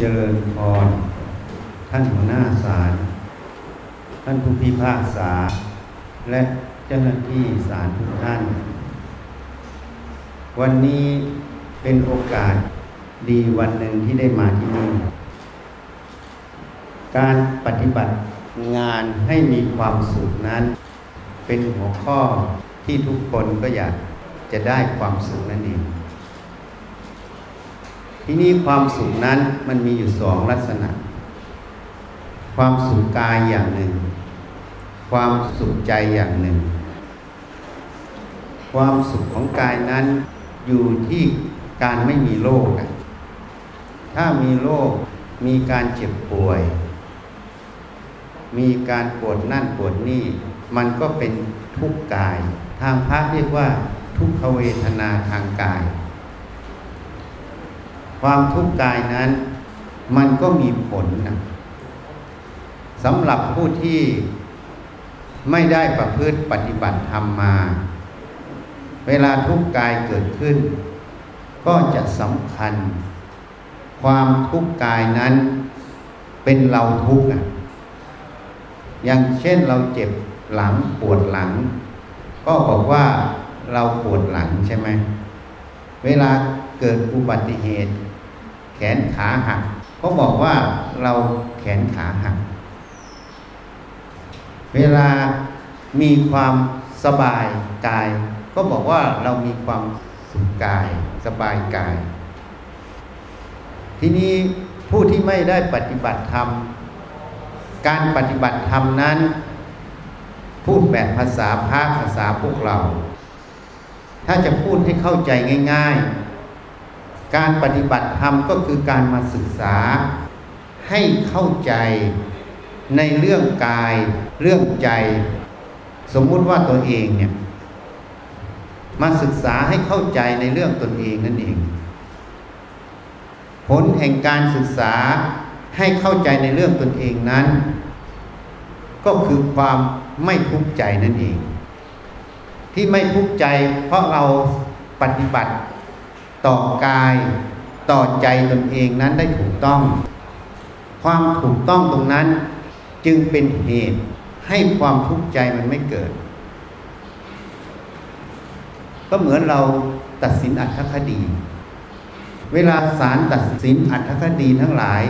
เจริญพร ท่านหัวหน้าศาล ท่านผู้พิพากษา และเจ้าหน้าที่ศาลทุกท่าน วันนี้เป็นโอกาสดีวันหนึ่งที่ได้มาที่นี่ การปฏิบัติงานให้มีความสุขนั้น เป็นหัวข้อที่ทุกคนก็อยากจะได้ความสุขนั่นเอง ที่นี้ความสุขนั้นมันมีอยู่สองลักษณะ ความสุขกายอย่างหนึ่ง ความสุขใจอย่างหนึ่ง ความสุขของกายนั้นอยู่ที่การไม่มีโรคถ้ามีโรคมีการเจ็บป่วย มีการปวดนั่นปวดนี่ มันก็เป็นทุกข์กาย ทางพระเรียกว่าทุกขเวทนาทางกาย ความทุกข์กายนั้น มันก็มีผลนะสำหรับผู้ที่ไม่ได้ประพฤติปฏิบัติธรรมมา เวลาทุกข์กายเกิดขึ้น ก็จะสำคัญ ความทุกข์กายนั้นเป็นเราทุกข์อะอย่างเช่นเราเจ็บหลังปวดหลัง ก็บอกว่าเราปวดหลังใช่ไหมเวลาเกิดอุบัติเหตุ แขนขาหักก็บอกว่าเราแขนขาหัก เวลามีความสบายกาย ก็บอกว่าเรามีความสุขกายสบายกาย ทีนี้ผู้ที่ไม่ได้ปฏิบัติธรรม การปฏิบัติธรรมนั้น พูดแบบภาษาพระภาษาพวกเรา ถ้าจะพูดให้เข้าใจง่าย ๆ การปฏิบัติธรรมก็คือการมาศึกษา ให้เข้าใจในเรื่องกาย เรื่องใจ สมมุติว่าตัวเองเนี่ยมาศึกษาให้เข้าใจในเรื่องตนเองนั่นเอง ผลแห่งการศึกษาให้เข้าใจในเรื่องตนเองนั้น ก็คือความไม่ทุกข์ใจนั่นเอง ที่ไม่ทุกข์ใจเพราะเราปฏิบัติ ต่อกายต่อใจตนเองนั้นได้ถูกต้อง ความถูกต้องตรงนั้นจึงเป็นเหตุให้ความทุกข์ใจมันไม่เกิด ก็เหมือนเราตัดสินอัตถคดี เวลาศาลตัดสินอัตถคดีทั้งหลาย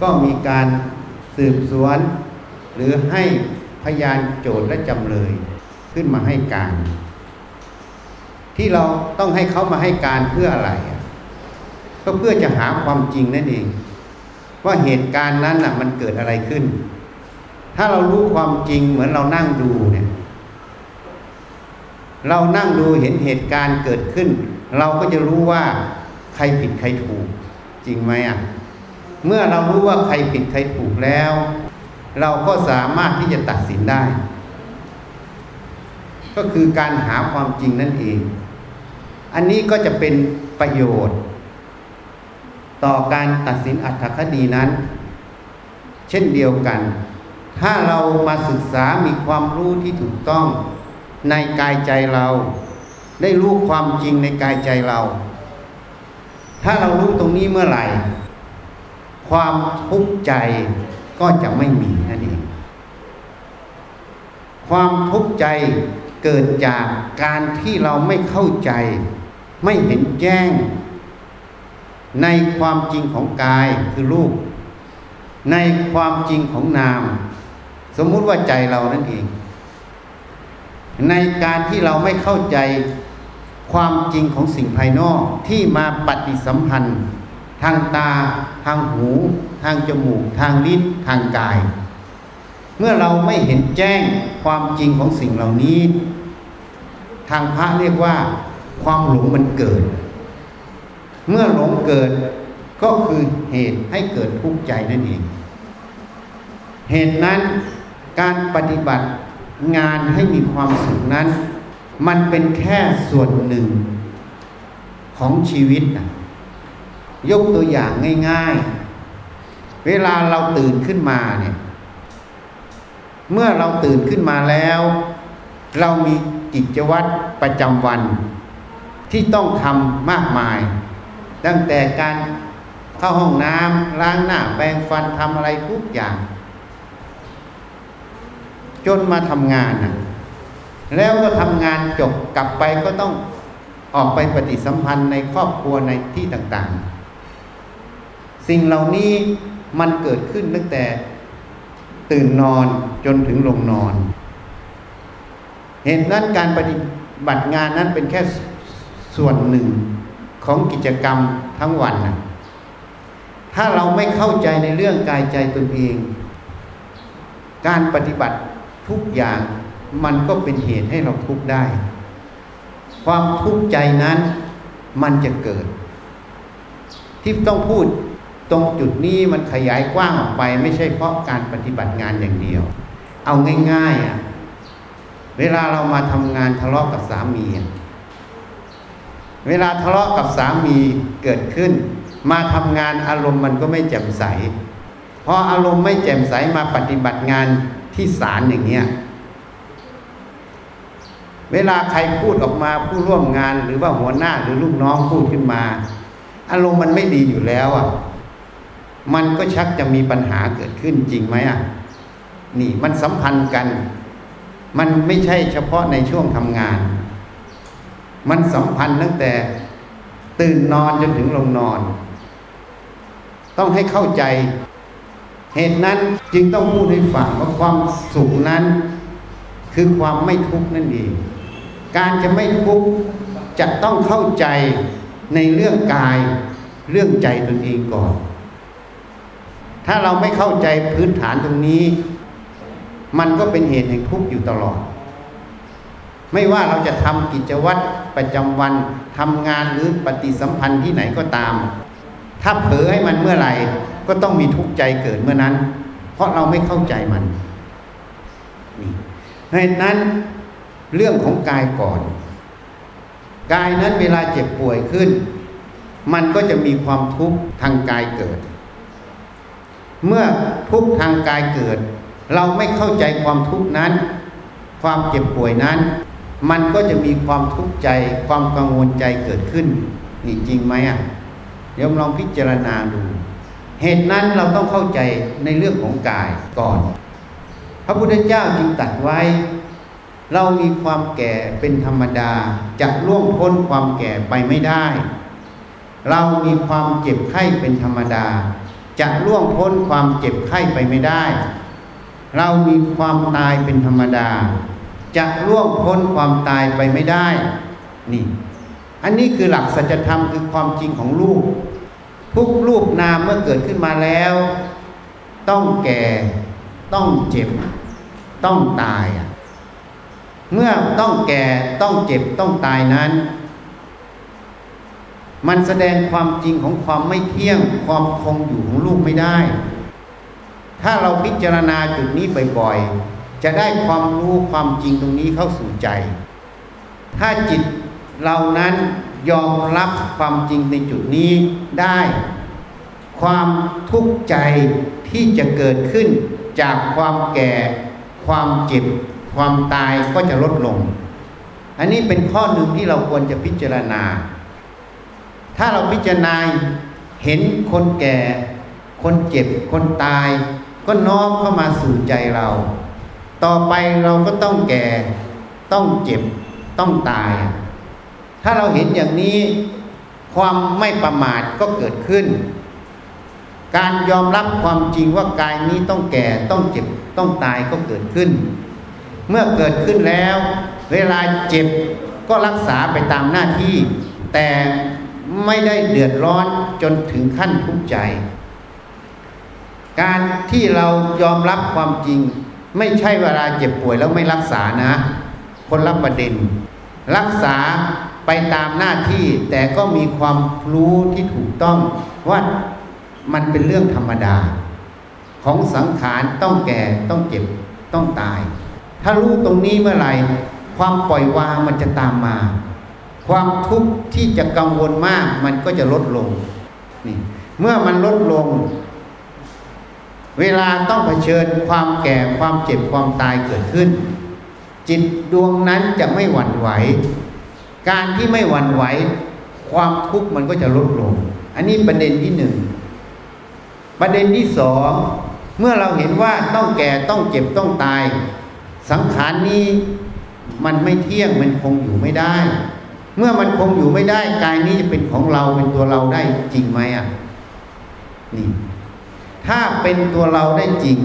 ก็มีการสืบสวน หรือให้พยานโจทย์และจำเลยขึ้นมาให้การ ที่เราต้องให้เขามาให้การเพื่ออะไรก็เพื่อจะหาความจริงนั่นเอง ว่าเหตุการณ์นั้นน่ะ มันเกิดอะไรขึ้น ถ้าเรารู้ความจริงเหมือนเรานั่งดูเนี่ย เรานั่งดูเห็นเหตุการณ์เกิดขึ้น เราก็จะรู้ว่าใครผิดใครถูก จริงไหมอะเมื่อเรารู้ว่าใครผิดใครถูกแล้ว เราก็สามารถที่จะตัดสินได้ ก็คือการหาความจริงนั่นเอง อันนี้ก็จะเป็นประโยชน์ ต่อการตัดสินอัตถคดีนั้น เช่นเดียวกัน ถ้าเรามาศึกษามีความรู้ที่ถูกต้องในกายใจเรา ได้รู้ความจริงในกายใจเรา ถ้าเรารู้ตรงนี้เมื่อไหร่ ความทุกข์ใจก็จะไม่มีนั่นเองความทุกข์ใจเกิดจากการที่เราไม่เข้าใจ ไม่เห็นแจ้ง ในความจริงของกายคือรูป ในความจริงของนาม สมมุติว่าใจเรานั่นเอง ในการที่เราไม่เข้าใจความจริงของสิ่งภายนอกที่มาปฏิสัมพันธ์ ทางตา ทางหู ทางจมูก ทางลิ้นทางกาย เมื่อเราไม่เห็นแจ้งความจริงของสิ่งเหล่านี้ ทางพระเรียกว่า ความหลงมันเกิด เมื่อหลงเกิดก็คือเหตุให้เกิดทุกข์ใจนั่นเอง เหตุนั้นการปฏิบัติงานให้มีความสุขนั้น มันเป็นแค่ส่วนหนึ่งของชีวิตนะยกตัวอย่างง่าย ๆ เวลาเราตื่นขึ้นมาเนี่ย เมื่อเราตื่นขึ้นมาแล้ว เรามีกิจวัตรประจำวัน ที่ต้องทำมากมาย ตั้งแต่การเข้าห้องน้ำล้างหน้าแปรงฟันทำอะไรทุกอย่าง จนมาทำงานนะแล้วก็ทำงานจบกลับไปก็ต้องออกไปปฏิสัมพันธ์ในครอบครัวในที่ต่างๆ สิ่งเหล่านี้มันเกิดขึ้นตั้งแต่ตื่นนอนจนถึงลงนอน เห็นนั้นการปฏิบัติงานนั้นเป็นแค่ ส่วนหนึ่งของกิจกรรมทั้งวันนะถ้าเราไม่เข้าใจในเรื่องกายใจตนเอง การปฏิบัติทุกอย่างมันก็เป็นเหตุให้เราทุกข์ได้ ความทุกข์ใจนั้นมันจะเกิด ที่ต้องพูดตรงจุดนี้มันขยายกว้างออกไป ไม่ใช่เพราะการปฏิบัติงานอย่างเดียว เอาง่ายๆอะเวลาเรามาทำงานทะเลาะกับสามีอะ เวลาทะเลาะกับสามีเกิดขึ้น มาทำงานอารมณ์มันก็ไม่แจ่มใสพออารมณ์ไม่แจ่มใสมาปฏิบัติงานที่ศาลอย่างเงี้ยเวลาใครพูดออกมาผู้ร่วมงานหรือว่าหัวหน้าหรือลูกน้องพูดขึ้นมา อารมณ์มันไม่ดีอยู่แล้วอะ มันก็ชักจะมีปัญหาเกิดขึ้นจริงไหมอะนี่มันสัมพันธ์กัน มันไม่ใช่เฉพาะในช่วงทำงาน มันสัมพันธ์ตั้งแต่ตื่นนอนจนถึงลงนอน ต้องให้เข้าใจ เหตุนั้นจึงต้องพูดให้ฟังว่าความสุขนั้น คือความไม่ทุกข์นั่นเองการจะไม่ทุกข์จะต้องเข้าใจในเรื่องกาย เรื่องใจตนเองก่อน ถ้าเราไม่เข้าใจพื้นฐานตรงนี้ มันก็เป็นเหตุแห่งทุกข์อยู่ตลอด ไม่ว่าเราจะทำกิจวัตร ประจำวันทำงานหรือปฏิสัมพันธ์ที่ไหนก็ตาม ถ้าเผลอให้มันเมื่อไหร่ ก็ต้องมีทุกข์ใจเกิดเมื่อนั้น เพราะเราไม่เข้าใจมันนี่เหตุนั้นเรื่องของกายก่อนกายนั้นเวลาเจ็บป่วยขึ้น มันก็จะมีความทุกข์ทางกายเกิด เมื่อทุกข์ทางกายเกิด เราไม่เข้าใจความทุกข์นั้น ความเจ็บป่วยนั้น มันก็จะมีความทุกข์ใจความกังวลใจเกิดขึ้น นี่จริงไหมอะ เดี๋ยวลองพิจารณาดู เหตุนั้นเราต้องเข้าใจในเรื่องของกายก่อน พระพุทธเจ้าจึงตรัสไว้ เรามีความแก่เป็นธรรมดาจะล่วงพ้นความแก่ไปไม่ได้ เรามีความเจ็บไข้เป็นธรรมดา จะล่วงพ้นความเจ็บไข้ไปไม่ได้ เรามีความตายเป็นธรรมดา จะล่วงพ้นความตายไปไม่ได้ นี่ อันนี้คือหลักสัจธรรมคือความจริงของรูปทุกรูปนามเมื่อเกิดขึ้นมาแล้ว ต้องแก่ต้องเจ็บ ต้องตาย เมื่อต้องแก่ต้องเจ็บต้องตายนั้น มันแสดงความจริงของความไม่เที่ยง ความคงอยู่ของลูกไม่ได้ ถ้าเราพิจารณาจุดนี้บ่อยๆ จะได้ความรู้ความจริงตรงนี้เข้าสู่ใจ ถ้าจิตเรานั้นยอมรับความจริงในจุดนี้ได้ ความทุกข์ใจที่จะเกิดขึ้นจากความแก่ ความเจ็บ ความตายก็จะลดลง อันนี้เป็นข้อหนึ่งที่เราควรจะพิจารณา ถ้าเราพิจารณาเห็นคนแก่ คนเจ็บ คนตาย ก็น้อมเข้ามาสู่ใจเรา ต่อไปเราก็ต้องแก่ ต้องเจ็บ ต้องตาย ถ้าเราเห็นอย่างนี้ ความไม่ประมาทก็เกิดขึ้น การยอมรับความจริงว่ากายนี้ต้องแก่ ต้องเจ็บ ต้องตายก็เกิดขึ้น เมื่อเกิดขึ้นแล้ว เวลาเจ็บก็รักษาไปตามหน้าที่ แต่ไม่ได้เดือดร้อนจนถึงขั้นทุกข์ใจ การที่เรายอมรับความจริง ไม่ใช่เวลาเจ็บป่วยแล้วไม่รักษานะคนรับประเด็น รักษาไปตามหน้าที่แต่ก็มีความรู้ที่ถูกต้องว่ามันเป็นเรื่องธรรมดา ของสังขารต้องแก่ต้องเจ็บต้องตาย ถ้ารู้ตรงนี้เมื่อไหร่ความปล่อยวางมันจะตามมา ความทุกข์ที่จะกังวลมากมันก็จะลดลงนี่เมื่อมันลดลง เวลาต้องเผชิญความแก่ความเจ็บความตายเกิดขึ้น จิตดวงนั้นจะไม่หวั่นไหว การที่ไม่หวั่นไหว ความทุกข์มันก็จะลดลง อันนี้ประเด็นที่หนึ่งประเด็นที่สองเมื่อเราเห็นว่าต้องแก่ต้องเจ็บต้องตาย สังขารนี้มันไม่เที่ยงมันคงอยู่ไม่ได้ เมื่อมันคงอยู่ไม่ได้กายนี้จะเป็นของเราเป็นตัวเราได้จริงไหมอะนี่ ถ้าเป็นตัวเราได้จริง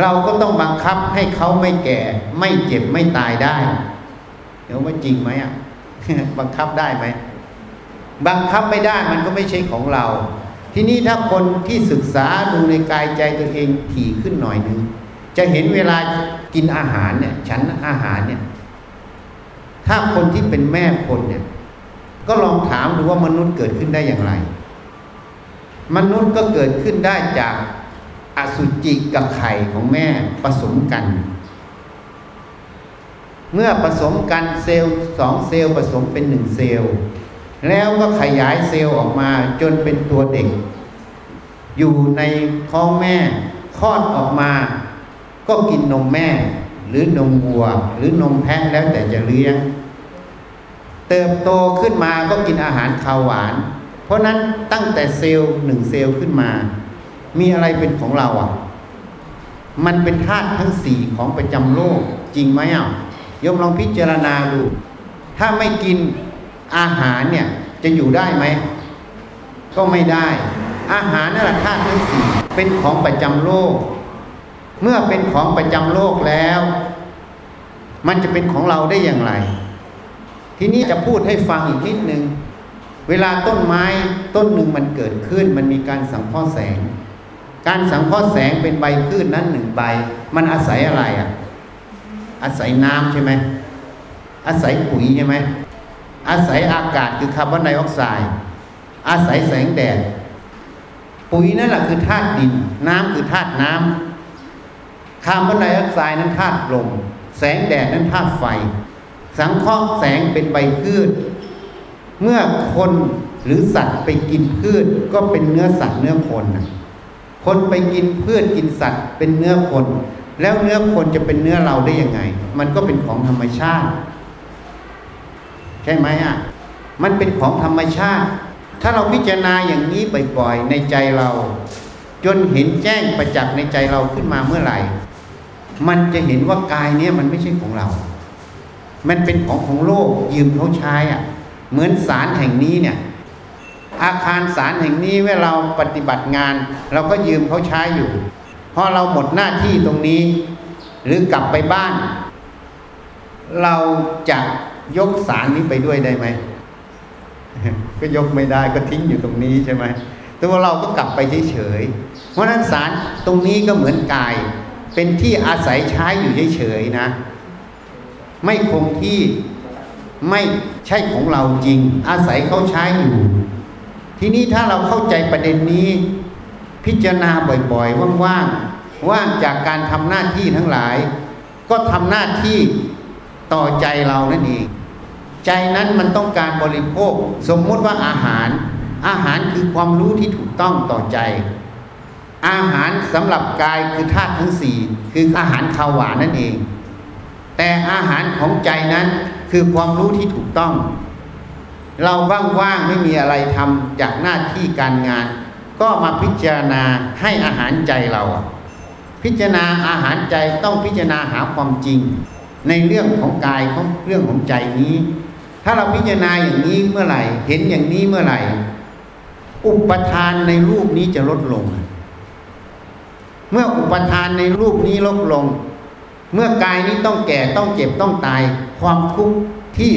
เราก็ต้องบังคับให้เขาไม่แก่ ไม่เจ็บไม่ตายได้เดี๋ยวว่าจริงไหมอะบังคับได้ไหมบังคับไม่ได้มันก็ไม่ใช่ของเรา ทีนี้ถ้าคนที่ศึกษาดูในกายใจตัวเองถี่ขึ้นหน่อยหนึ่งจะเห็นเวลากินอาหารเนี่ย ฉันอาหารเนี่ย ถ้าคนที่เป็นแม่คนเนี่ย ก็ลองถามดูว่ามนุษย์เกิดขึ้นได้อย่างไร มนุษย์ก็เกิดขึ้นได้จากอสุจิกับไข่ของแม่ผสมกัน เมื่อผสมกันเซลล์สองเซลล์ผสมเป็นหนึ่งเซลล์ แล้วก็ขยายเซลล์ออกมาจนเป็นตัวเด็ก อยู่ในท้องแม่คลอดออกมา ก็กินนมแม่ หรือนมวัว หรือนมแพะแล้วแต่จะเลี้ยง เติบโตขึ้นมาก็กินอาหารข้าวหวาน เพราะนั้นตั้งแต่เซลล์หนึ่งเซลล์ขึ้นมา มีอะไรเป็นของเราอะ มันเป็นธาตุทั้งสี่ของประจำโลกจริงไหมอะยมลองพิจารณาดู ถ้าไม่กินอาหารเนี่ยจะอยู่ได้ไหม ก็ไม่ได้ อาหารนั่นแหละธาตุทั้งสี่เป็นของประจำโลก เมื่อเป็นของประจำโลกแล้ว มันจะเป็นของเราได้อย่างไร ทีนี้จะพูดให้ฟังอีกนิดนึง เวลาต้นไม้ต้นหนึ่งมันเกิดขึ้น มันมีการสังเคราะห์แสง การสังเคราะห์แสงเป็นใบพืชนนั้นหนึ่งใบ มันอาศัยอะไรอะ อาศัยน้ำใช่ไหมอาศัยปุ๋ยใช่ไหมอาศัยอากาศคือคาร์บอนไดออกไซด์อาศัยแสงแดด ปุ๋ยนั่นแหละคือธาตุดิน น้ำคือธาตุน้ำคาร์บอนไดออกไซด์นั้นธาตุลมแสงแดดนั้นธาตุไฟ สังเคราะห์แสงเป็นใบพืช เมื่อคนหรือสัตว์ไปกินพืชก็เป็นเนื้อสัตว์เนื้อคนนะคนไปกินพืชกินสัตว์เป็นเนื้อคน แล้วเนื้อคนจะเป็นเนื้อเราได้ยังไง มันก็เป็นของธรรมชาติ ใช่ไหมอะมันเป็นของธรรมชาติ ถ้าเราพิจารณาอย่างนี้บ่อยๆในใจเรา จนเห็นแจ้งประจักษ์ในใจเราขึ้นมาเมื่อไหร่ มันจะเห็นว่ากายเนี้ยมันไม่ใช่ของเรา มันเป็นของของโลกยืมเขาใช้อะ เหมือนศาลแห่งนี้เนี่ยอาคารศาลแห่งนี้เมื่อเราปฏิบัติงาน เราก็ยืมเขาใช้อยู่พอเราหมดหน้าที่ตรงนี้ หรือกลับไปบ้าน เราจะยกศาลนี้ไปด้วยได้ไหมก็ยกไม่ได้ก็ทิ้งอยู่ตรงนี้ใช่ไหมแต่ว่าเราก็กลับไปเฉยๆเพราะนั้นศาลตรงนี้ก็เหมือนกาย เป็นที่อาศัยใช้อยู่เฉยๆนะ ไม่คงที่ไม่ ใช่ของเราจริง อาศัยเขาใช้อยู่ ทีนี้ถ้าเราเข้าใจประเด็นนี้ พิจารณาบ่อยๆว่างๆว่างจากการทำหน้าที่ทั้งหลาย ก็ทำหน้าที่ต่อใจเรานั่นเองใจนั้นมันต้องการบริโภค สมมติว่าอาหาร อาหารคือความรู้ที่ถูกต้องต่อใจ อาหารสำหรับกายคือธาตุทั้งสี่คืออาหารข้าวหวานนั่นเอง แต่อาหารของใจนั้น คือความรู้ที่ถูกต้อง เราว่างๆไม่มีอะไรทำจากหน้าที่การงาน ก็มาพิจารณาให้อาหารใจเรา พิจารณาอาหารใจต้องพิจารณาหาความจริง ในเรื่องของกายของเรื่องของใจนี้ ถ้าเราพิจารณาอย่างนี้เมื่อไหร่ เห็นอย่างนี้เมื่อไหร่ อุปทานในรูปนี้จะลดลง เมื่ออุปทานในรูปนี้ลดลง เมื่อกายนี้ต้องแก่ต้องเจ็บต้องตาย ความทุกข์ที่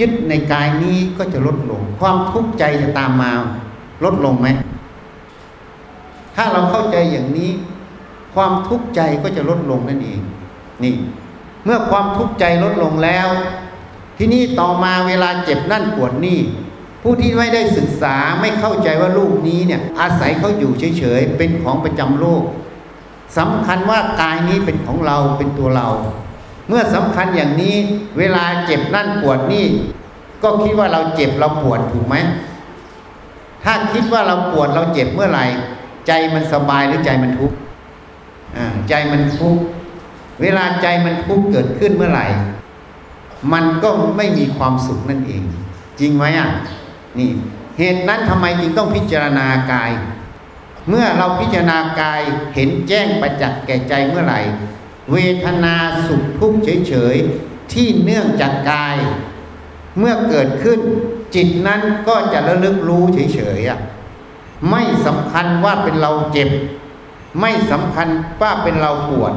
ยึดในกายนี้ก็จะลดลง ความทุกข์ใจจะตามมาลดลงไหม ถ้าเราเข้าใจอย่างนี้ ความทุกข์ใจก็จะลดลงนั่นเองนี่ เมื่อความทุกข์ใจลดลงแล้ว ที่นี่ต่อมาเวลาเจ็บนั่นปวดนี่ ผู้ที่ไม่ได้ศึกษาไม่เข้าใจว่าลูกนี้เนี่ยอาศัยเขาอยู่เฉยๆเป็นของประจำโลก สำคัญว่ากายนี้เป็นของเราเป็นตัวเรา เมื่อสำคัญอย่างนี้เวลาเจ็บนั่นปวดนี่ ก็คิดว่าเราเจ็บเราปวดถูกไหมถ้าคิดว่าเราปวดเราเจ็บเมื่อไหร่ ใจมันสบายหรือใจมันทุกข์ใจมันทุกข์เวลาใจมันทุกข์เกิดขึ้นเมื่อไหร่ มันก็ไม่มีความสุขนั่นเอง จริงไหมอะนี่เหตุนั้นทำไมจึงต้องพิจารณากาย เมื่อเราพิจารณากายเห็นแจ้งประจักษ์แก่ใจเมื่อไหร่ เวทนาสุขทุกข์เฉยๆที่เนื่องจากกาย เมื่อเกิดขึ้น จิตนั้นก็จะระลึกรู้เฉยๆไม่สำคัญว่าเป็นเราเจ็บ ไม่สำคัญว่าเป็นเราปวด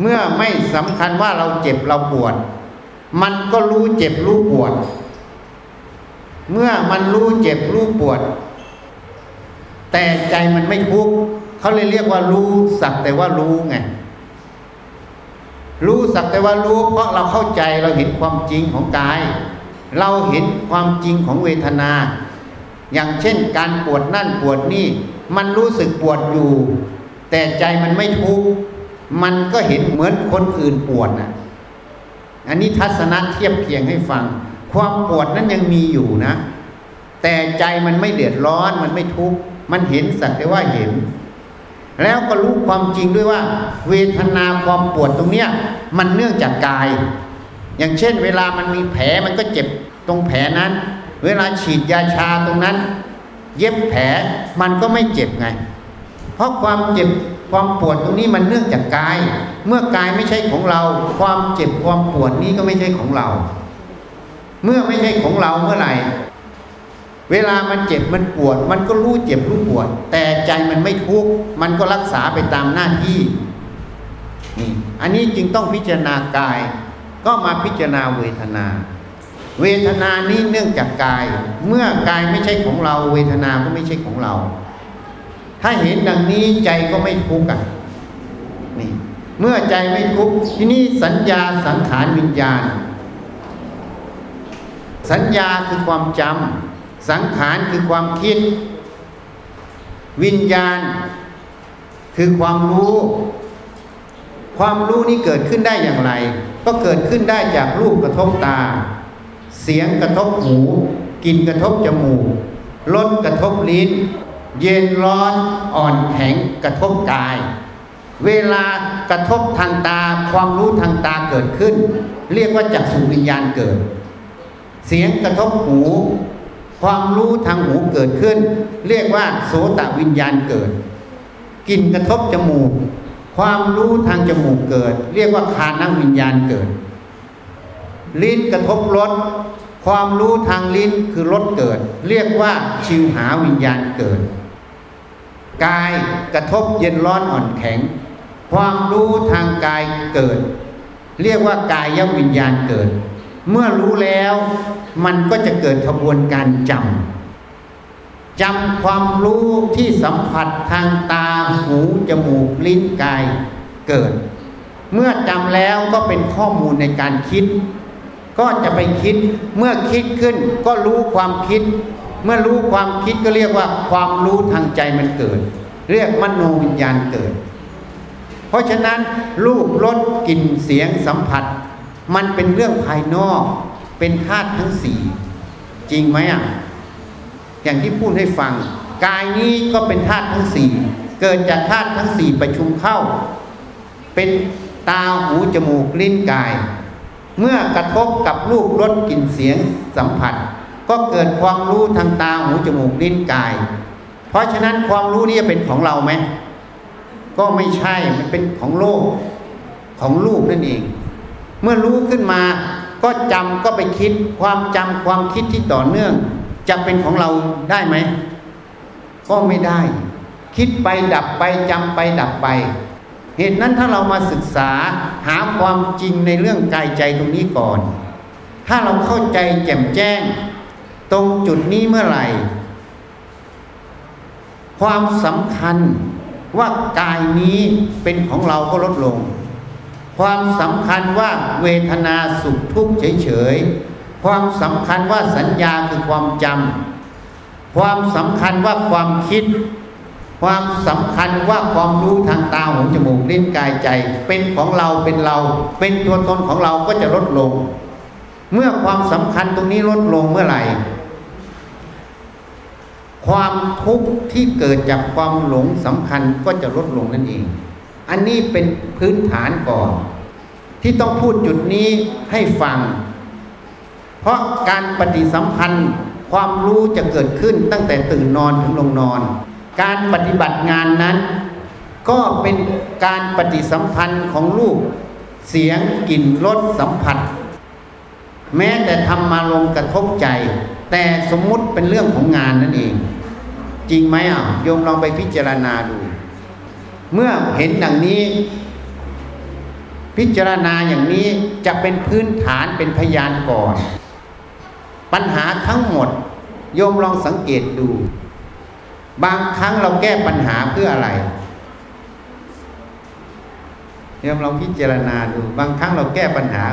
เมื่อไม่สำคัญว่าเราเจ็บเราปวด มันก็รู้เจ็บรู้ปวด เมื่อมันรู้เจ็บรู้ปวด แต่ใจมันไม่ทุกข์เขาเลยเรียกว่ารู้สักแต่ว่ารู้ไงรู้สักแต่ว่ารู้ เพราะเราเข้าใจเราเห็นความจริงของกาย เราเห็นความจริงของเวทนา อย่างเช่นการปวดนั่นปวดนี่ มันรู้สึกปวดอยู่ แต่ใจมันไม่ทุกข์มันก็เห็นเหมือนคนอื่นปวดนะอันนี้ทัศนะเทียบเคียงให้ฟัง ความปวดนั้นยังมีอยู่นะ แต่ใจมันไม่เดือดร้อนมันไม่ทุกข์มันเห็นสักแต่ว่าเห็น แล้วก็รู้ความจริงด้วยว่า เวทนาความปวดตรงเนี้ยมันเนื่องจากกาย อย่างเช่น เวลามันมีแผลมันก็เจ็บตรงแผลนั้น เวลาฉีดยาชาตรงนั้น เย็บแผลมันก็ไม่เจ็บไง เพราะความเจ็บความปวดตรงนี้มันเนื่องจากกาย เมื่อกายไม่ใช่ของเรา ความเจ็บความปวดนี้ก็ไม่ใช่ของเรา เมื่อไม่ใช่ของเราเมื่อไหร่ เวลามันเจ็บมันปวด มันก็รู้เจ็บรู้ปวด แต่ใจมันไม่ทุกข์มันก็รักษาไปตามหน้าที่นี่อันนี้จึงต้องพิจารณากาย ก็มาพิจารณาเวทนา เวทนานี้เนื่องจากกาย เมื่อกายไม่ใช่ของเรา เวทนาก็ไม่ใช่ของเรา ถ้าเห็นดังนี้ใจก็ไม่ทุกข์อะนี่เมื่อใจไม่ทุกข์ที่นี่สัญญาสังขารวิญญาณ สัญญาคือความจำ สังขารคือความคิด วิญญาณ คือความรู้ ความรู้นี้เกิดขึ้นได้อย่างไร ก็เกิดขึ้นได้จากรูปกระทบตา เสียงกระทบหูกลิ่นกระทบจมูกรสกระทบลิ้น เย็นร้อนอ่อนแข็งกระทบกาย เวลากระทบทางตา ความรู้ทางตาเกิดขึ้น เรียกว่าจักษุวิญญาณเกิด เสียงกระทบหู ความรู้ทางหูเกิดขึ้น เรียกว่าโสตวิญญาณเกิดกลิ่นกระทบจมูก ความรู้ทางจมูกเกิด เรียกว่าคานังวิญญาณเกิด ลิ้นกระทบรสความรู้ทางลิ้นคือรสเกิด เรียกว่าชิวหาวิญญาณเกิด กายกระทบเย็นร้อนอ่อนแข็ง ความรู้ทางกายเกิด เรียกว่ากายวิญญาณเกิด เมื่อรู้แล้ว มันก็จะเกิดขบวนการจำจำความรู้ที่สัมผัสทางตาหูจมูกลิ้นกายเกิด เมื่อจำแล้วก็เป็นข้อมูลในการคิด ก็จะไปคิดเมื่อคิดขึ้นก็รู้ความคิด เมื่อรู้ความคิดก็เรียกว่าความรู้ทางใจมันเกิด เรียกมโนวิญญาณเกิด เพราะฉะนั้นรูปรสกลิ่นเสียงสัมผัส มันเป็นเรื่องภายนอก เป็นธาตุทั้งสี่จริงไหมอะอย่างที่พูดให้ฟัง กายนี้ก็เป็นธาตุทั้งสี่เกิดจากธาตุทั้งสี่ประชุมเข้า เป็นตาหูจมูกลิ้นกาย เมื่อกระทบกับรูปรสกลิ่นเสียงสัมผัส ก็เกิดความรู้ทางตาหูจมูกลิ้นกาย เพราะฉะนั้นความรู้นี้เป็นของเราไหมก็ไม่ใช่มันเป็นของโลกของรูปนั่นเอง เมื่อรู้ขึ้นมา ก็จำก็ไปคิดความจำความคิดที่ต่อเนื่อง จะเป็นของเราได้ไหม ก็ไม่ได้ คิดไปดับไปจำไปดับไป เหตุนั้นถ้าเรามาศึกษาหาความจริงในเรื่องกายใจตรงนี้ก่อน ถ้าเราเข้าใจแจ่มแจ้ง ตรงจุดนี้เมื่อไหร่ ความสำคัญว่ากายนี้เป็นของเราก็ลดลง ความสำคัญว่าเวทนาสุขทุกข์เฉยๆ ความสำคัญว่าสัญญาคือความจำ ความสำคัญว่าความคิด ความสำคัญว่าความรู้ทางตาหูจมูกลิ้นกายใจ เป็นของเราเป็นเรา เป็นตัวตนของเราก็จะลดลง เมื่อความสำคัญตรงนี้ลดลงเมื่อไหร่ ความทุกข์ที่เกิดจากความหลงสำคัญก็จะลดลงนั่นเอง อันนี้เป็นพื้นฐานก่อน ที่ต้องพูดจุดนี้ให้ฟัง เพราะการปฏิสัมพันธ์ความรู้จะเกิดขึ้นตั้งแต่ตื่นนอนถึงลงนอน การปฏิบัติงานนั้น ก็เป็นการปฏิสัมพันธ์ของลูกเสียงกลิ่นรสสัมผัส แม้แต่ทำมาลงกระทบใจ แต่สมมุติเป็นเรื่องของงานนั่นเอง จริงไหมอะโยมลองไปพิจารณาดู เมื่อเห็นดังนี้ พิจารณาอย่างนี้จะเป็นพื้นฐานเป็นพยานก่อน ปัญหาทั้งหมดโยมลองสังเกตดู บางครั้งเราแก้ปัญหาเพื่ออะไรโยมลองพิจารณาดู บางครั้งเราแก้ปัญหา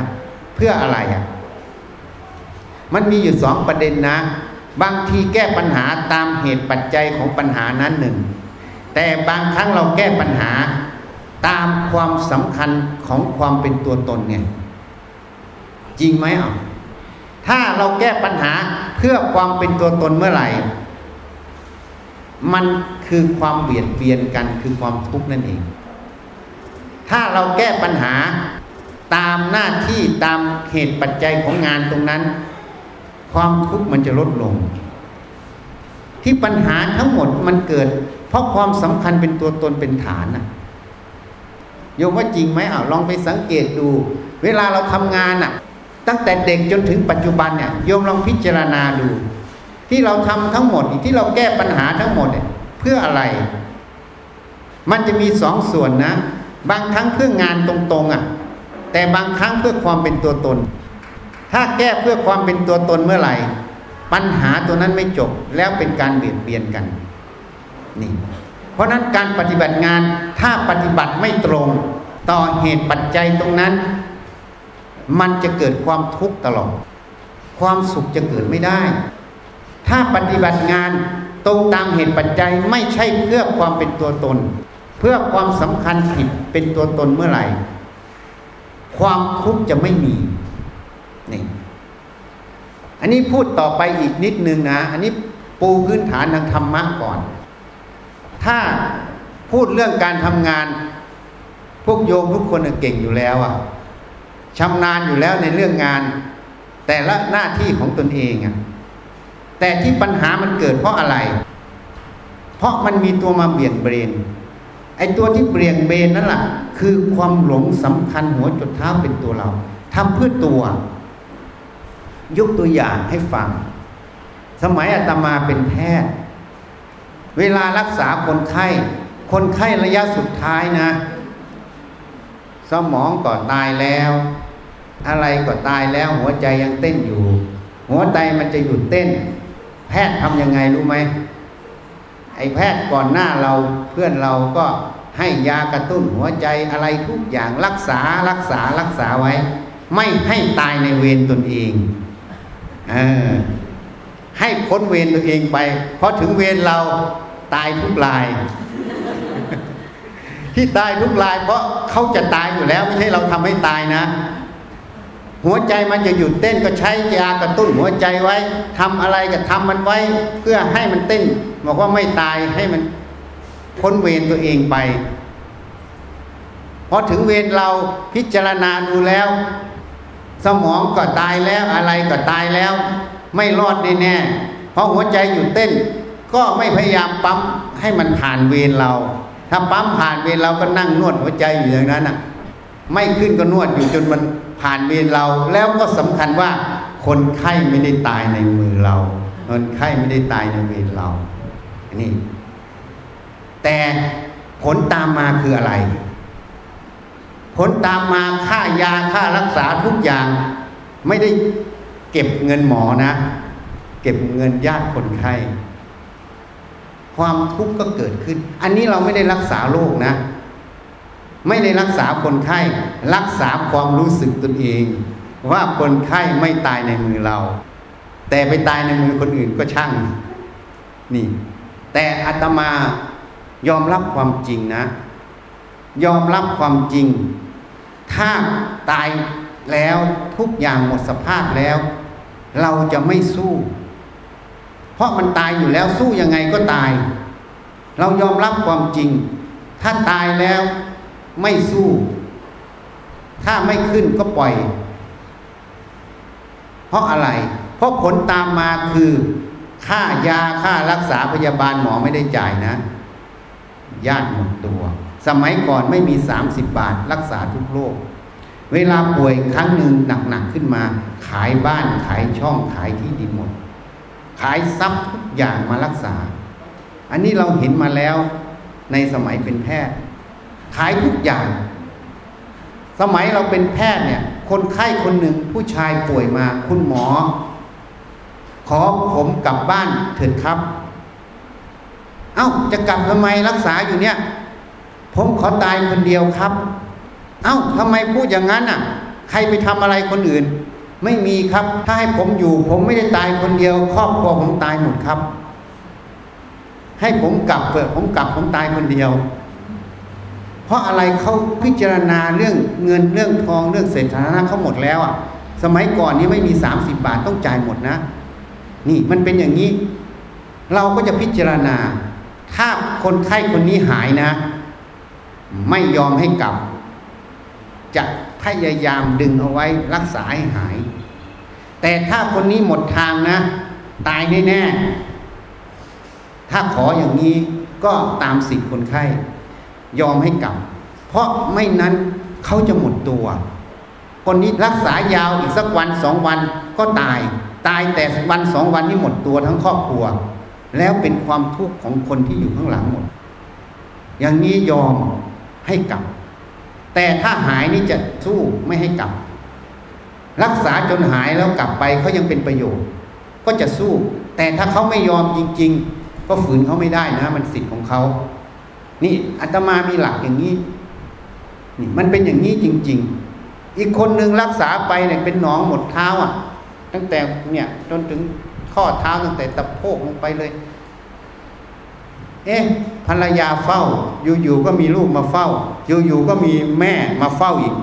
เพื่ออะไรอะมันมีอยู่สองประเด็นนะ บางทีแก้ปัญหาตามเหตุปัจจัยของปัญหานั้นหนึ่ง แต่บางครั้งเราแก้ปัญหาตามความสำคัญของความเป็นตัวตนไงจริงไหมอะถ้าเราแก้ปัญหาเพื่อความเป็นตัวตนเมื่อไหร่ มันคือความเบียดเบียนกันคือความทุกข์นั่นเอง ถ้าเราแก้ปัญหาตามหน้าที่ตามเหตุปัจจัยของงานตรงนั้น ความทุกข์มันจะลดลง ที่ปัญหาทั้งหมดมันเกิด ราะความสำคัญเป็นตัวตนเป็นฐานน่ะโยมว่าจริงไหมอะลองไปสังเกตดู เวลาเราทำงานอะ ตั้งแต่เด็กจนถึงปัจจุบันเนี่ยโยมลองพิจารณาดู ที่เราทำทั้งหมดที่เราแก้ปัญหาทั้งหมดเนี่ยเพื่ออะไร มันจะมีสองส่วนนะ บางครั้งเพื่องานตรงๆอะ แต่บางครั้งเพื่อความเป็นตัวตน ถ้าแก้เพื่อความเป็นตัวตนเมื่อไหร่ ปัญหาตัวนั้นไม่จบแล้วเป็นการเบียดเบียนกัน นี่เพราะนั้นการปฏิบัติงานถ้าปฏิบัติไม่ตรงต่อเหตุปัจจัยตรงนั้น มันจะเกิดความทุกข์ตลอด ความสุขจะเกิดไม่ได้ ถ้าปฏิบัติงานตรงตามเหตุปัจจัยไม่ใช่เพื่อความเป็นตัวตน เพื่อความสำคัญผิดเป็นตัวตนเมื่อไหร่ ความทุกข์จะไม่มีนี่อันนี้พูดต่อไปอีกนิดนึงนะ อันนี้ปูพื้นฐานทางธรรมะก่อน ถ้าพูดเรื่องการทำงาน พวกโยมทุกคนเก่งอยู่แล้วอะชำนาญอยู่แล้วในเรื่องงาน แต่ละหน้าที่ของตนเองอะแต่ที่ปัญหามันเกิดเพราะอะไร เพราะมันมีตัวมาเบี่ยงเบนไอ้ตัวที่เบี่ยงเบนนั่นแหละคือความหลงสำคัญหัวจุดเท้าเป็นตัวเราทำเพื่อตัวยกตัวอย่างให้ฟัง สมัยอาตมาเป็นแพทย์ เวลารักษาคนไข้ คนไข้ระยะสุดท้ายนะ สมองก็ตายแล้ว อะไรก็ตายแล้ว หัวใจยังเต้นอยู่ หัวใจมันจะหยุดเต้น แพทย์ทำยังไงรู้ไหมไอ้แพทย์ก่อนหน้าเราเพื่อนเราก็ให้ยากระตุ้นหัวใจอะไรทุกอย่างรักษารักษารักษาไว้ ไม่ให้ตายในเวรตนเองอให้พ้นเวรตัวเองไปพราะถึงเวรเรา ตายทุกลาย ที่ตายทุกลาย เพราะเขาจะตายอยู่แล้ว ไม่ใช่เราทำให้ตายนะ หัวใจมันจะหยุดเต้นก็ใช้ยากระตุ้นหัวใจไว้ทำอะไรก็ทำมันไว้ เพื่อให้มันเต้น บอกว่าไม่ตายให้มันพ้นเวรตัวเองไปพอถึงเวรเราพิจารณาดูแล้ว สมองก็ตายแล้วอะไรก็ตายแล้ว ไม่รอดแน่ๆเพราะหัวใจหยุดเต้น ก็ไม่พยายามปั๊มให้มันผ่านเวรเรา ถ้าปั๊มผ่านเวรเราก็นั่งนวดหัวใจอยู่อย่างนั้นอะ ไม่ขึ้นก็นวดอยู่จนมันผ่านเวรเรา แล้วก็สำคัญว่าคนไข้ไม่ได้ตายในมือเราคนไข้ไม่ได้ตายในเวรเราอันนี้ แต่ผลตามมาคืออะไร ผลตามมาค่ายาค่ารักษาทุกอย่าง ไม่ได้เก็บเงินหมอนะ เก็บเงินญาติคนไข้ ความทุกข์ก็เกิดขึ้น อันนี้เราไม่ได้รักษาโรคนะ ไม่ได้รักษาคนไข้ รักษาความรู้สึกตนเอง ว่าคนไข้ไม่ตายในมือเรา แต่ไปตายในมือคนอื่นก็ช่าง นี่ แต่อาตมายอมรับความจริงนะ ยอมรับความจริง ถ้าตายแล้วทุกอย่างหมดสภาพแล้ว เราจะไม่สู้ เพราะมันตายอยู่แล้วสู้ยังไงก็ตาย เรายอมรับความจริง ถ้าตายแล้วไม่สู้ ถ้าไม่ขึ้นก็ปล่อย เพราะอะไร เพราะผลตามมาคือค่ายาค่ารักษาพยาบาลหมอไม่ได้จ่ายนะญาติหมดตัว สมัยก่อนไม่มีสามสิบบาทรักษาทุกโรคเวลาป่วยครั้งหนึ่งหนักๆขึ้นมา ขายบ้านขายช่องขายที่ดินหมด ขายทรัพย์ทุกอย่างมารักษา อันนี้เราเห็นมาแล้วในสมัยเป็นแพทย์ ขายทุกอย่าง สมัยเราเป็นแพทย์เนี่ย คนไข้คนหนึ่งผู้ชายป่วยมาคุณหมอ ขอผมกลับบ้านเถิดครับ เอา้าจะกลับทำไมรักษาอยู่เนี่ย ผมขอตายคนเดียวครับ เอา้าทำไมพูดอย่างนั้นอะ ใครไปทำอะไรคนอื่น ไม่มีครับ ถ้าให้ผมอยู่ ผมไม่ได้ตายคนเดียว ครอบครัวผมตายหมดครับ ให้ผมกลับเปิดผมกลับผมตายคนเดียว เพราะอะไรเขาพิจารณาเรื่องเงินเรื่องทองเรื่องเศรษฐานะเขาหมดแล้วอะ สมัยก่อนนี้ไม่มีสามสิบบาทต้องจ่ายหมดนะ นี่มันเป็นอย่างนี้ เราก็จะพิจารณา ถ้าคนไข้คนนี้หายนะ ไม่ยอมให้กลับจะ พยายามดึงเอาไว้รักษาให้หาย แต่ถ้าคนนี้หมดทางนะ ตายแน่ๆถ้าขออย่างนี้ก็ตามสิทธิ์คนไข้ ยอมให้กลับ เพราะไม่นั้นเขาจะหมดตัว คนนี้รักษายาวอีกสักวันสองวันก็ตาย ตายแต่วันสองวันนี้หมดตัวทั้งครอบครัว แล้วเป็นความทุกข์ของคนที่อยู่ข้างหลังหมด อย่างนี้ยอมให้กลับ แต่ถ้าหายนี่จะสู้ไม่ให้กลับ รักษาจนหายแล้วกลับไปเขายังเป็นประโยชน์ ก็จะสู้ แต่ถ้าเขาไม่ยอมจริง ๆ ก็ฝืนเขาไม่ได้นะ มันสิทธิ์ของเขานี่อาตมามีหลักอย่างนี้นี่มันเป็นอย่างนี้จริง ๆ อีกคนหนึ่งรักษาไปเนี่ยเป็นหนองหมดเท้าอะ ตั้งแต่เนี่ยจนถึงข้อเท้าตั้งแต่ตะโพกลงไปเลย เอ๊ะภรรยาเฝ้า อยู่ๆก็มีลูกมาเฝ้า อยู่ๆก็มีแม่มาเฝ้าอีก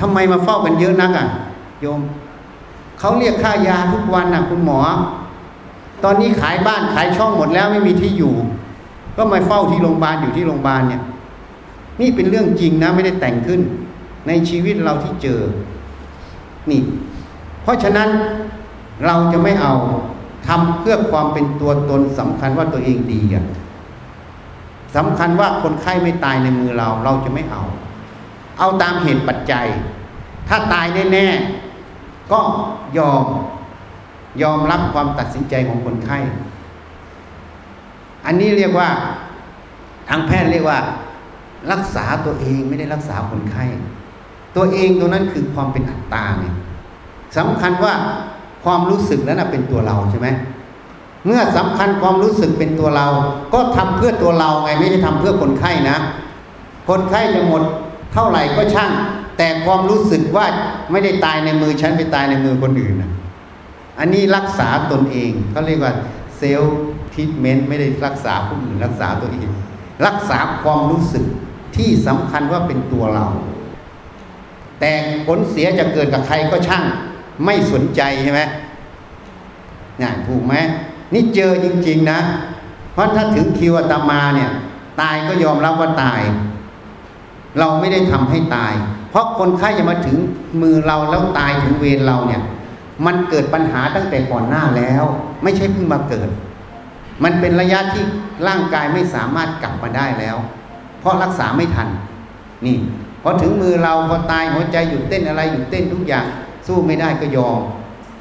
ทำไมมาเฝ้ากันเยอะนักอะ โยมเขาเรียกค่ายาทุกวันน่ะ คุณหมอ ตอนนี้ขายบ้านขายช่องหมดแล้วไม่มีที่อยู่ ก็มาเฝ้าที่โรงพยาบาลอยู่ที่โรงพยาบาลเนี่ย นี่เป็นเรื่องจริงนะไม่ได้แต่งขึ้น ในชีวิตเราที่เจอ นี่ เพราะฉะนั้นเราจะไม่เอาทำเพื่อความเป็นตัวตนสำคัญว่าตัวเองดีอะ สำคัญว่าคนไข้ไม่ตายในมือเราเราจะไม่เอา เอาตามเหตุปัจจัย ถ้าตายแน่ๆก็ยอมยอมรับความตัดสินใจของคนไข้ อันนี้เรียกว่าทางแพทย์เรียกว่า รักษาตัวเองไม่ได้รักษาคนไข้ ตัวเองตัวนั้นคือความเป็นอัตตาเนี่ยสำคัญว่าความรู้สึกนั้นเป็นตัวเราใช่ไหม เมื่อสำคัญความรู้สึกเป็นตัวเรา ก็ทำเพื่อตัวเราไงไม่ใช่ทำเพื่อคนไข้นะ คนไข้จะหมดเท่าไหร่ก็ช่าง แต่ความรู้สึกว่าไม่ได้ตายในมือฉันไปตายในมือคนอื่นนะอันนี้รักษาตนเองเขาเรียกว่าเซลล์ทิทเมนต์ไม่ได้รักษาผู้อื่นรักษาตัวเอง รักษาความรู้สึกที่สำคัญว่าเป็นตัวเรา แต่ผลเสียจะเกิดกับใครก็ช่าง ไม่สนใจใช่ไหมง่ายถูกไหม นี่เจอจริง ๆนะ เพราะถ้าถึงคิวอตมาเนี่ย ตายก็ยอมรับว่าตาย เราไม่ได้ทำให้ตาย เพราะคนไข้จะมาถึงมือเราแล้วตายถึงเวรเราเนี่ย มันเกิดปัญหาตั้งแต่ก่อนหน้าแล้ว ไม่ใช่เพิ่งมาเกิด มันเป็นระยะที่ร่างกายไม่สามารถกลับมาได้แล้ว เพราะรักษาไม่ทัน นี่พอถึงมือเราพอตายหัวใจหยุดเต้นอะไรหยุดเต้นทุกอย่าง สู้ไม่ได้ก็ยอม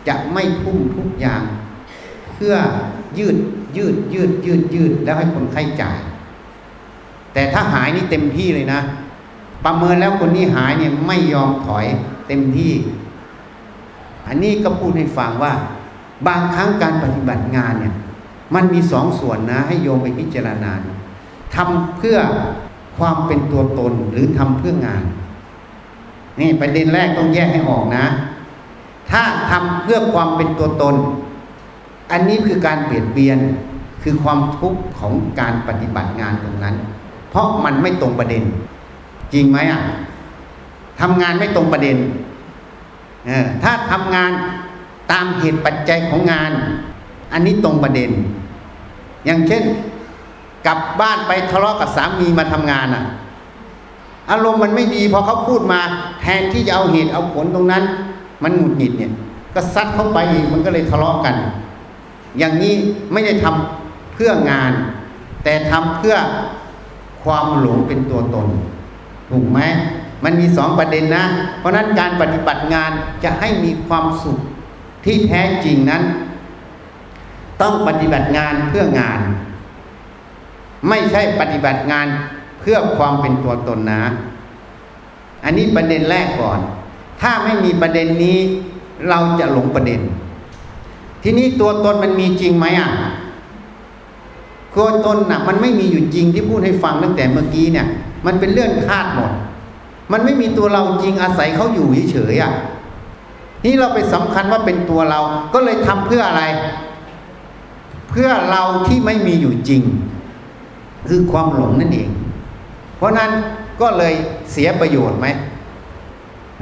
จะไม่ทุ่มทุกอย่าง พื่อยืดยืดยืดยืดยืดแล้วให้คนไข้จ่าย แต่ถ้าหายนี่เต็มที่เลยนะ ประเมินแล้วคนนี้หายเนี่ยไม่ยอมถอยเต็มที่ อันนี้ก็พูดให้ฟังว่า บางครั้งการปฏิบัติงานเนี่ย มันมีสองส่วนนะ ให้โยมไปพิจารณาทำเพื่อความเป็นตัวตนหรือทำเพื่องาน นี่ประเด็นแรกต้องแยกให้ออกนะ ถ้าทำเพื่อความเป็นตัวตน อันนี้คือการเปลี่ยนเบียนคือความทุกข์ของการปฏิบัติงานตรงนั้น เพราะมันไม่ตรงประเด็น จริงไหมอะทำงานไม่ตรงประเด็นเออถ้าทำงานตามเหตุปัจจัยของงาน อันนี้ตรงประเด็น อย่างเช่น กลับบ้านไปทะเลาะกับสามีมาทำงานอะ อารมณ์มันไม่ดีพอเขาพูดมา แทนที่จะเอาเหตุเอาผลตรงนั้น มันหงุดหงิดเนี่ย ก็ซัดเข้าไปอีกมันก็เลยทะเลาะกัน อย่างนี้ไม่ได้ทำเพื่องาน แต่ทำเพื่อความหลงเป็นตัวตน ถูกไหมมันมีสองประเด็นนะ เพราะนั้นการปฏิบัติงานจะให้มีความสุขที่แท้จริงนั้น ต้องปฏิบัติงานเพื่องาน ไม่ใช่ปฏิบัติงานเพื่อความเป็นตัวตนนะ อันนี้ประเด็นแรกก่อน ถ้าไม่มีประเด็นนี้ เราจะหลงประเด็น ทีนี้ตัวตนมันมีจริงไหมอะตัวตนน่ะ มันไม่มีอยู่จริงที่พูดให้ฟังตั้งแต่เมื่อกี้เนี่ย มันเป็นเรื่องคาดหมด มันไม่มีตัวเราจริงอาศัยเขาอยู่เฉยๆอะนี่เราไปสำคัญว่าเป็นตัวเรา ก็เลยทำเพื่ออะไร เพื่อเราที่ไม่มีอยู่จริง คือความหลงนั่นเอง เพราะนั้นก็เลยเสียประโยชน์ไหม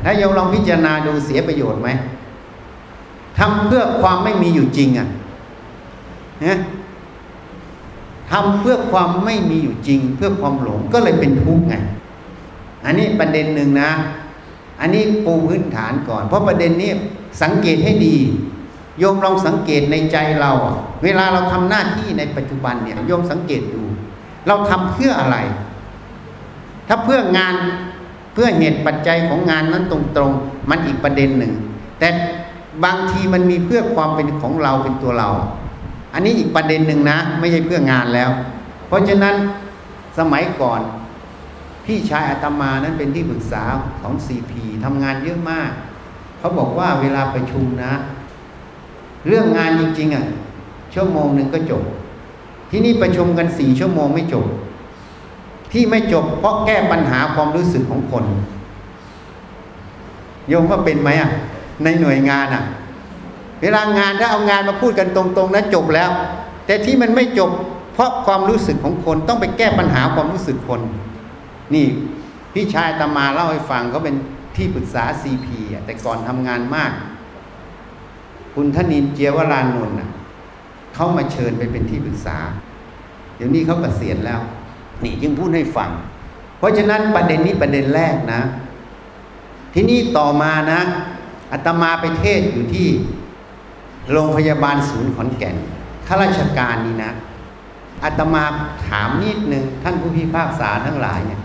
ถ้าโยมลองพิจารณาดูเสียประโยชน์ไหม ทำเพื่อความไม่มีอยู่จริงอะนะทำเพื่อความไม่มีอยู่จริง เพื่อความหลงก็เลยเป็นทุกข์ไง อันนี้ประเด็นหนึ่งนะ อันนี้ปูพื้นฐานก่อน เพราะประเด็นนี้สังเกตให้ดีโยมลองสังเกตในใจเรา เวลาเราทำหน้าที่ในปัจจุบันเนี่ยโยมสังเกตดู เราทำเพื่ออะไร ถ้าเพื่องานเพื่อเหตุปัจจัยของงานนั้นตรงๆ มันอีกประเด็นหนึ่ง แต่ บางทีมันมีเพื่อความเป็นของเราเป็นตัวเรา อันนี้อีกประเด็นหนึ่งนะ ไม่ใช่เพื่องานแล้ว เพราะฉะนั้นสมัยก่อน พี่ชายอาตมานั้นเป็นที่ปรึกษาของซีพีทำงานเยอะมาก เขาบอกว่าเวลาประชุมนะ เรื่องงานจริงๆอะชั่วโมงหนึ่งก็จบ ที่นี่ประชุมกันสี่ชั่วโมงไม่จบ ที่ไม่จบ เพราะแก้ปัญหาความรู้สึกของคนโยมว่าเป็นไหมอะ ในหน่วยงานอะ เวลางานถ้าเอางานมาพูดกันตรงๆนะจบแล้ว แต่ที่มันไม่จบ เพราะความรู้สึกของคนต้องไปแก้ปัญหาความรู้สึกคน นี่พี่ชายตามาเล่าให้ฟังเขาเป็นที่ปรึกษาซีพีแต่ก่อนทำงานมาก คุณธนินเจียวรานนท์เขามาเชิญไปเป็นที่ปรึกษา เดี๋ยวนี้เขาเกษียณแล้ว นี่จึงพูดให้ฟัง เพราะฉะนั้นประเด็นนี้ประเด็นแรกนะ ที่นี่ต่อมานะ อาตมาไปเทศอยู่ที่โรงพยาบาลศูนย์ขอนแก่นข้าราชการนี่นะอาตมาถามนิดนึงท่านผู้พิพากษาทั้งหลายเนี่ย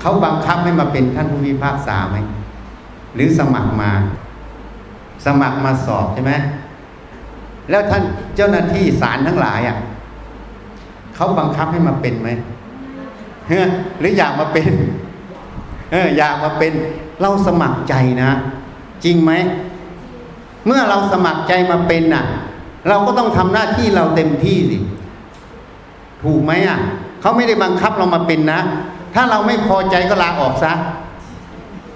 เขาบังคับให้มาเป็นท่านผู้พิพากษาไหมหรือสมัครมา สมัครมาสอบใช่ไหมแล้วท่านเจ้าหน้าที่ศาลทั้งหลายอะเขาบังคับให้มาเป็นไหมเฮ้หรืออยากมาเป็น เอออยากมาเป็น เราสมัครใจนะ จริงไหม เมื่อเราสมัครใจมาเป็นน่ะ เราก็ต้องทำหน้าที่เราเต็มที่สิ ถูกไหมอะ เขาไม่ได้บังคับเรามาเป็นนะ ถ้าเราไม่พอใจก็ลาออกซะ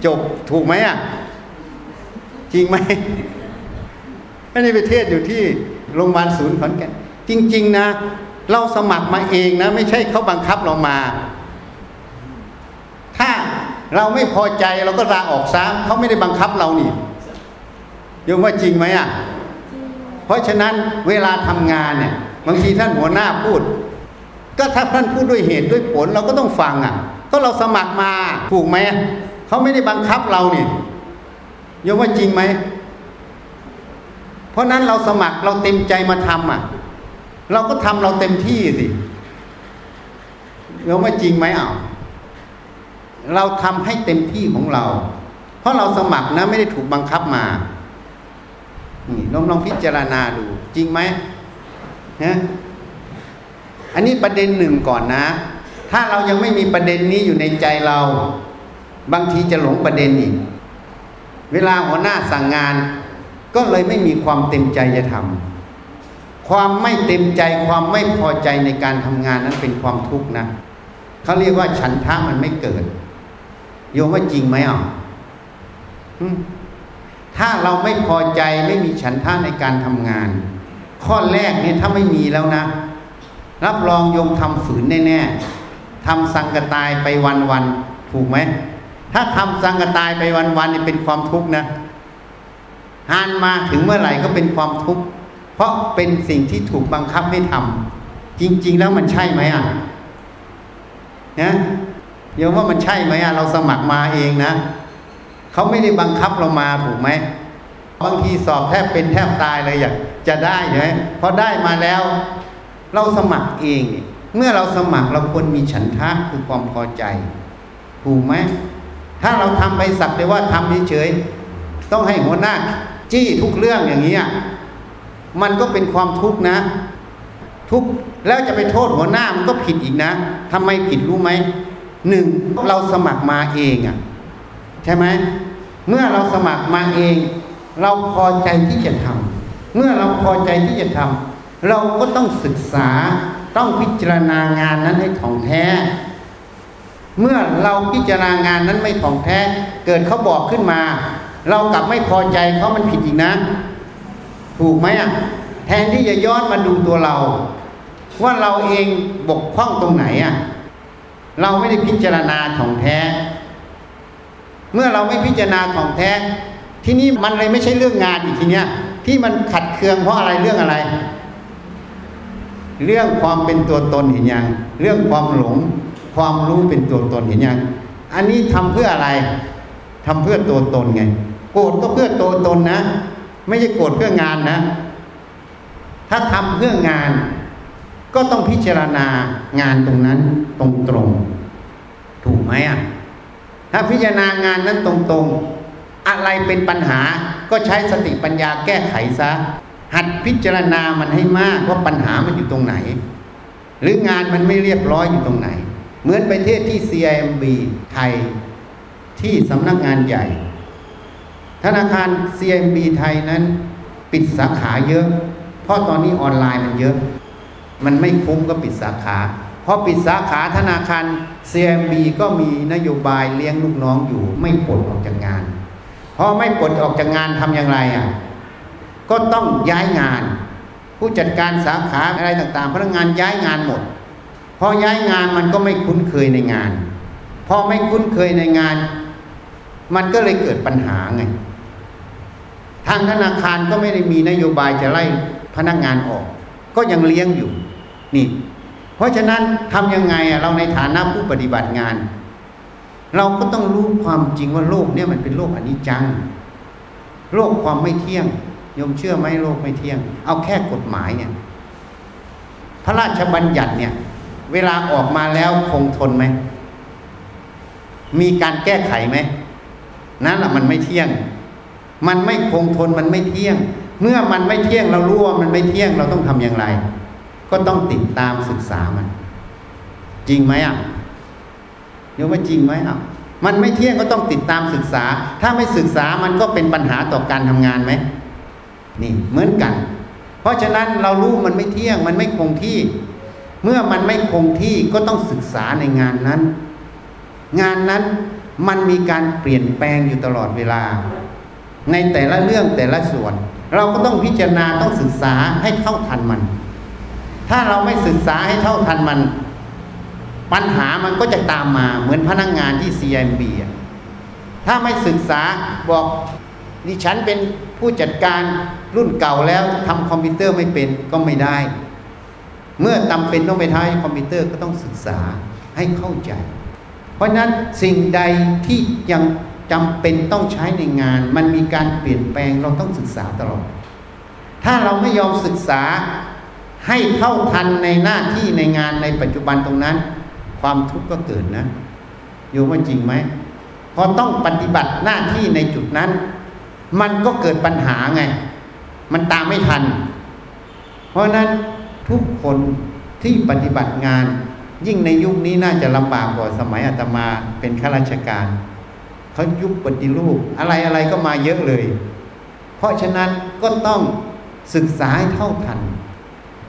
จบถูกไหมอะ จริงไหมไม่ได้ไปเทศอยู่ที่โรงพยาบาลศูนย์ขอนแก่นจริง ๆ นะ เราสมัครมาเองนะ ไม่ใช่เขาบังคับเรามา เราไม่พอใจเราก็ลาออกซะเขาไม่ได้บังคับเรานี่ยมว่าจริงไหมอะ เพราะฉะนั้นเวลาทำงานเนี่ยบางทีท่านหัวหน้าพูด ก็ถ้าท่านพูดด้วยเหตุด้วยผลเราก็ต้องฟังอะ ก็เราสมัครมาถูกไหมเขาไม่ได้บังคับเราเนี่ยยมว่าจริงไหมเพราะนั้นเราสมัครเราเต็มใจมาทำอะ เราก็ทำเราเต็มที่สิยมว่าจริงไหมอะ เราทำให้เต็มที่ของเรา เพราะเราสมัครนะไม่ได้ถูกบังคับมา นี่ลองลองพิจารณาดู จริงไหมนะอันนี้ประเด็นหนึ่งก่อนนะ ถ้าเรายังไม่มีประเด็นนี้อยู่ในใจเรา บางทีจะหลงประเด็นอีก เวลาหัวหน้าสั่งงาน ก็เลยไม่มีความเต็มใจจะทำความไม่เต็มใจความไม่พอใจในการทำงานนั้นเป็นความทุกข์นะเขาเรียกว่าฉันทะมันไม่เกิด โยมว่าจริงไหมอะถ้าเราไม่พอใจไม่มีฉันท่าในการทำงาน ข้อแรกเนี่ยถ้าไม่มีแล้วนะ รับรองโยมทำฝืนแน่ๆทำสังกตายไปวันๆถูกไหม ถ้าทำสังกตายไปวันๆนี่เป็นความทุกข์นะหานมาถึงเมื่อไหร่ก็เป็นความทุกข์เพราะเป็นสิ่งที่ถูกบังคับให้ทำจริง ๆ แล้วมันใช่ไหมอะนะ โยมว่ามันใช่ไหมอะเราสมัครมาเองนะเขาไม่ได้บังคับเรามาถูกไหมบางทีสอบแทบเป็นแทบตายเลยอยากจะได้ใช่ไหมพอได้มาแล้ว เราสมัครเอง เมื่อเราสมัครเราควรมีฉันทะคือความพอใจถูกไหมถ้าเราทำไปสักแต่ว่าทำเฉยๆต้องให้หัวหน้าจี้ทุกเรื่องอย่างนี้มันก็เป็นความทุกข์นะ ทุกแล้วจะไปโทษหัวหน้ามันก็ผิดอีกนะทำไมผิดรู้ไหม หนึ่งเราสมัครมาเองอะใช่ไหมเมื่อเราสมัครมาเอง เราพอใจที่จะทำเมื่อเราพอใจที่จะทำเราก็ต้องศึกษาต้องพิจารณางานนั้นให้ถ่องแท้ เมื่อเราพิจารณางานนั้นไม่ถ่องแท้ เกิดเขาบอกขึ้นมา เรากลับไม่พอใจเขามันผิดอีกนะ ถูกไหมอะแทนที่จะย้อนมาดูตัวเรา ว่าเราเองบกพร่องตรงไหนอะ เราไม่ได้พิจารณาถ่องแท้ เมื่อเราไม่พิจารณาถ่องแท้ ที่นี่มันเลยไม่ใช่เรื่องงานอีกทีเนี้ย ที่มันขัดเคืองเพราะอะไรเรื่องอะไร เรื่องความเป็นตัวตนเห็นยังเรื่องความหลง ความรู้เป็นตัวตนเห็นยังอันนี้ทำเพื่ออะไรทำเพื่อตัวตนไง โกรธก็เพื่อตัวตนนะ ไม่ใช่โกรธเพื่องานนะ ถ้าทำเพื่องาน ก็ต้องพิจารณางานตรงนั้นตรงๆถูกไหมอะถ้าพิจารณางานนั้นตรงๆอะไรเป็นปัญหาก็ใช้สติปัญญาแก้ไขซะ หัดพิจารณามันให้มากว่าปัญหามันอยู่ตรงไหน หรืองานมันไม่เรียบร้อยอยู่ตรงไหน เหมือนประเทศที่ CIMB ไทยที่สำนักงานใหญ่ ธนาคาร CIMB ไทยนั้น ปิดสาขาเยอะ เพราะตอนนี้ออนไลน์มันเยอะ มันไม่คุ้มก็ปิดสาขาเพราะปิดสาขาธนาคาร CMB ก็มีนโยบายเลี้ยงลูกน้องอยู่ ไม่ปลดออกจากงานพอไม่ปลดออกจากงานทำอย่างไรอะก็ต้องย้ายงาน ผู้จัดการสาขาอะไรต่างๆพนักงานย้ายงานหมดพอย้ายงานมันก็ไม่คุ้นเคยในงานพอไม่คุ้นเคยในงาน มันก็เลยเกิดปัญหาไงทางธนาคารก็ไม่ได้มีนโยบายจะไล่พนักงานออก ก็ยังเลี้ยงอยู่ นี่ เพราะฉะนั้นทํำยังไงอะเราในฐานะผู้ปฏิบัติงาน เราก็ต้องรู้ความจริงว่าโลกเนี่ยมันเป็นโลกอนิจจัง โลกความไม่เที่ยงยมเชื่อไหมโลกไม่เที่ยง เอาแค่กฎหมายเนี่ย พระราชบัญญัติเนี่ย เวลาออกมาแล้วคงทนไหม มีการแก้ไขไหมนั่นแหละมันไม่เที่ยง มันไม่คงทนมันไม่เที่ยง เมื่อมันไม่เที่ยงเรารู้ว่ามันไม่เที่ยงเราต้องทำอย่างไร ก็ต้องติดตามศึกษามัน จริงไหมอะยกว่าจริงไหมอะมันไม่เที่ยงก็ต้องติดตามศึกษา ถ้าไม่ศึกษามันก็เป็นปัญหาต่อการทำงานไหมนี่เหมือนกัน เพราะฉะนั้นเรารู้มันไม่เที่ยง มันไม่คงที่ เมื่อมันไม่คงที่ก็ต้องศึกษาในงานนั้น งานนั้นมันมีการเปลี่ยนแปลงอยู่ตลอดเวลา ในแต่ละเรื่องแต่ละส่วน เราก็ต้องพิจารณาต้องศึกษาให้เท่าทันมัน ถ้าเราไม่ศึกษาให้เท่าทันมัน ปัญหามันก็จะตามมาเหมือนพนักงงานที่ CMB ถ้าไม่ศึกษาบอกดิฉันเป็นผู้จัดการรุ่นเก่าแล้วทำคอมพิวเตอร์ไม่เป็นก็ไม่ได้ เมื่อจาเป็นต้องไปท้ายคอมพิวเตอร์ก็ต้องศึกษาให้เข้าใจ เพราะนั้นสิ่งใดที่ยังจำเป็นต้องใช้ในงาน มันมีการเปลี่ยนแปลงเราต้องศึกษาตลอด ถ้าเราไม่ยอมศึกษา ให้เท่าทันในหน้าที่ในงานในปัจจุบันตรงนั้น ความทุกข์ก็เกิดนะโยมว่าจริงไหมพอต้องปฏิบัติหน้าที่ในจุดนั้น มันก็เกิดปัญหาไง มันตามไม่ทัน เพราะนั้นทุกคนที่ปฏิบัติงาน ยิ่งในยุคนี้น่าจะลำบากกว่าสมัยอาตมาเป็นข้าราชการเขายุคปฏิรูปอะไรอะไรก็มาเยอะเลย เพราะฉะนั้นก็ต้องศึกษาให้เท่าทัน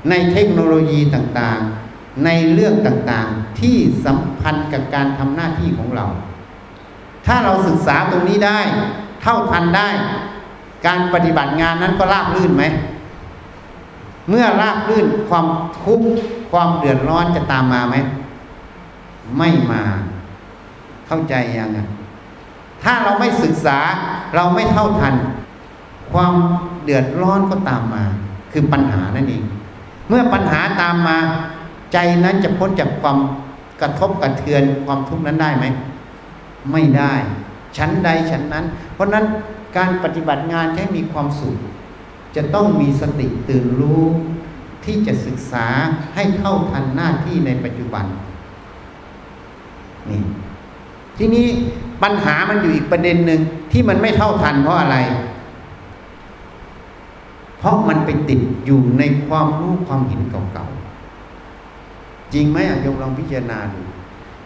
ในเทคโนโลยีต่างๆ ในเรื่องต่างๆ ที่สัมพันธ์กับการทำหน้าที่ของเรา ถ้าเราศึกษาตรงนี้ได้ เท่าทันได้ การปฏิบัติงานนั้นก็ราบรื่นไหม เมื่อราบรื่นความทุกข์ความเดือดร้อนจะตามมาไหม ไม่มา เข้าใจยังไงถ้าเราไม่ศึกษาเราไม่เท่าทัน ความเดือดร้อนก็ตามมา คือปัญหานั่นเอง เมื่อปัญหาตามมา ใจนั้นจะพ้นจากความกระทบกระเทือนความทุกข์นั้นได้ไหม ไม่ได้ชั้นใดชั้นนั้น เพราะนั้นการปฏิบัติงานให้มีความสุข จะต้องมีสติตื่นรู้ที่จะศึกษาให้เข้าทันหน้าที่ในปัจจุบันนี่ทีนี้ปัญหามันอยู่อีกประเด็นหนึ่งที่มันไม่เท่าทันเพราะอะไร เพราะมันไปติดอยู่ในความรู้ความเห็นเก่าๆ จริงไหมอะโยมลองพิจารณาดู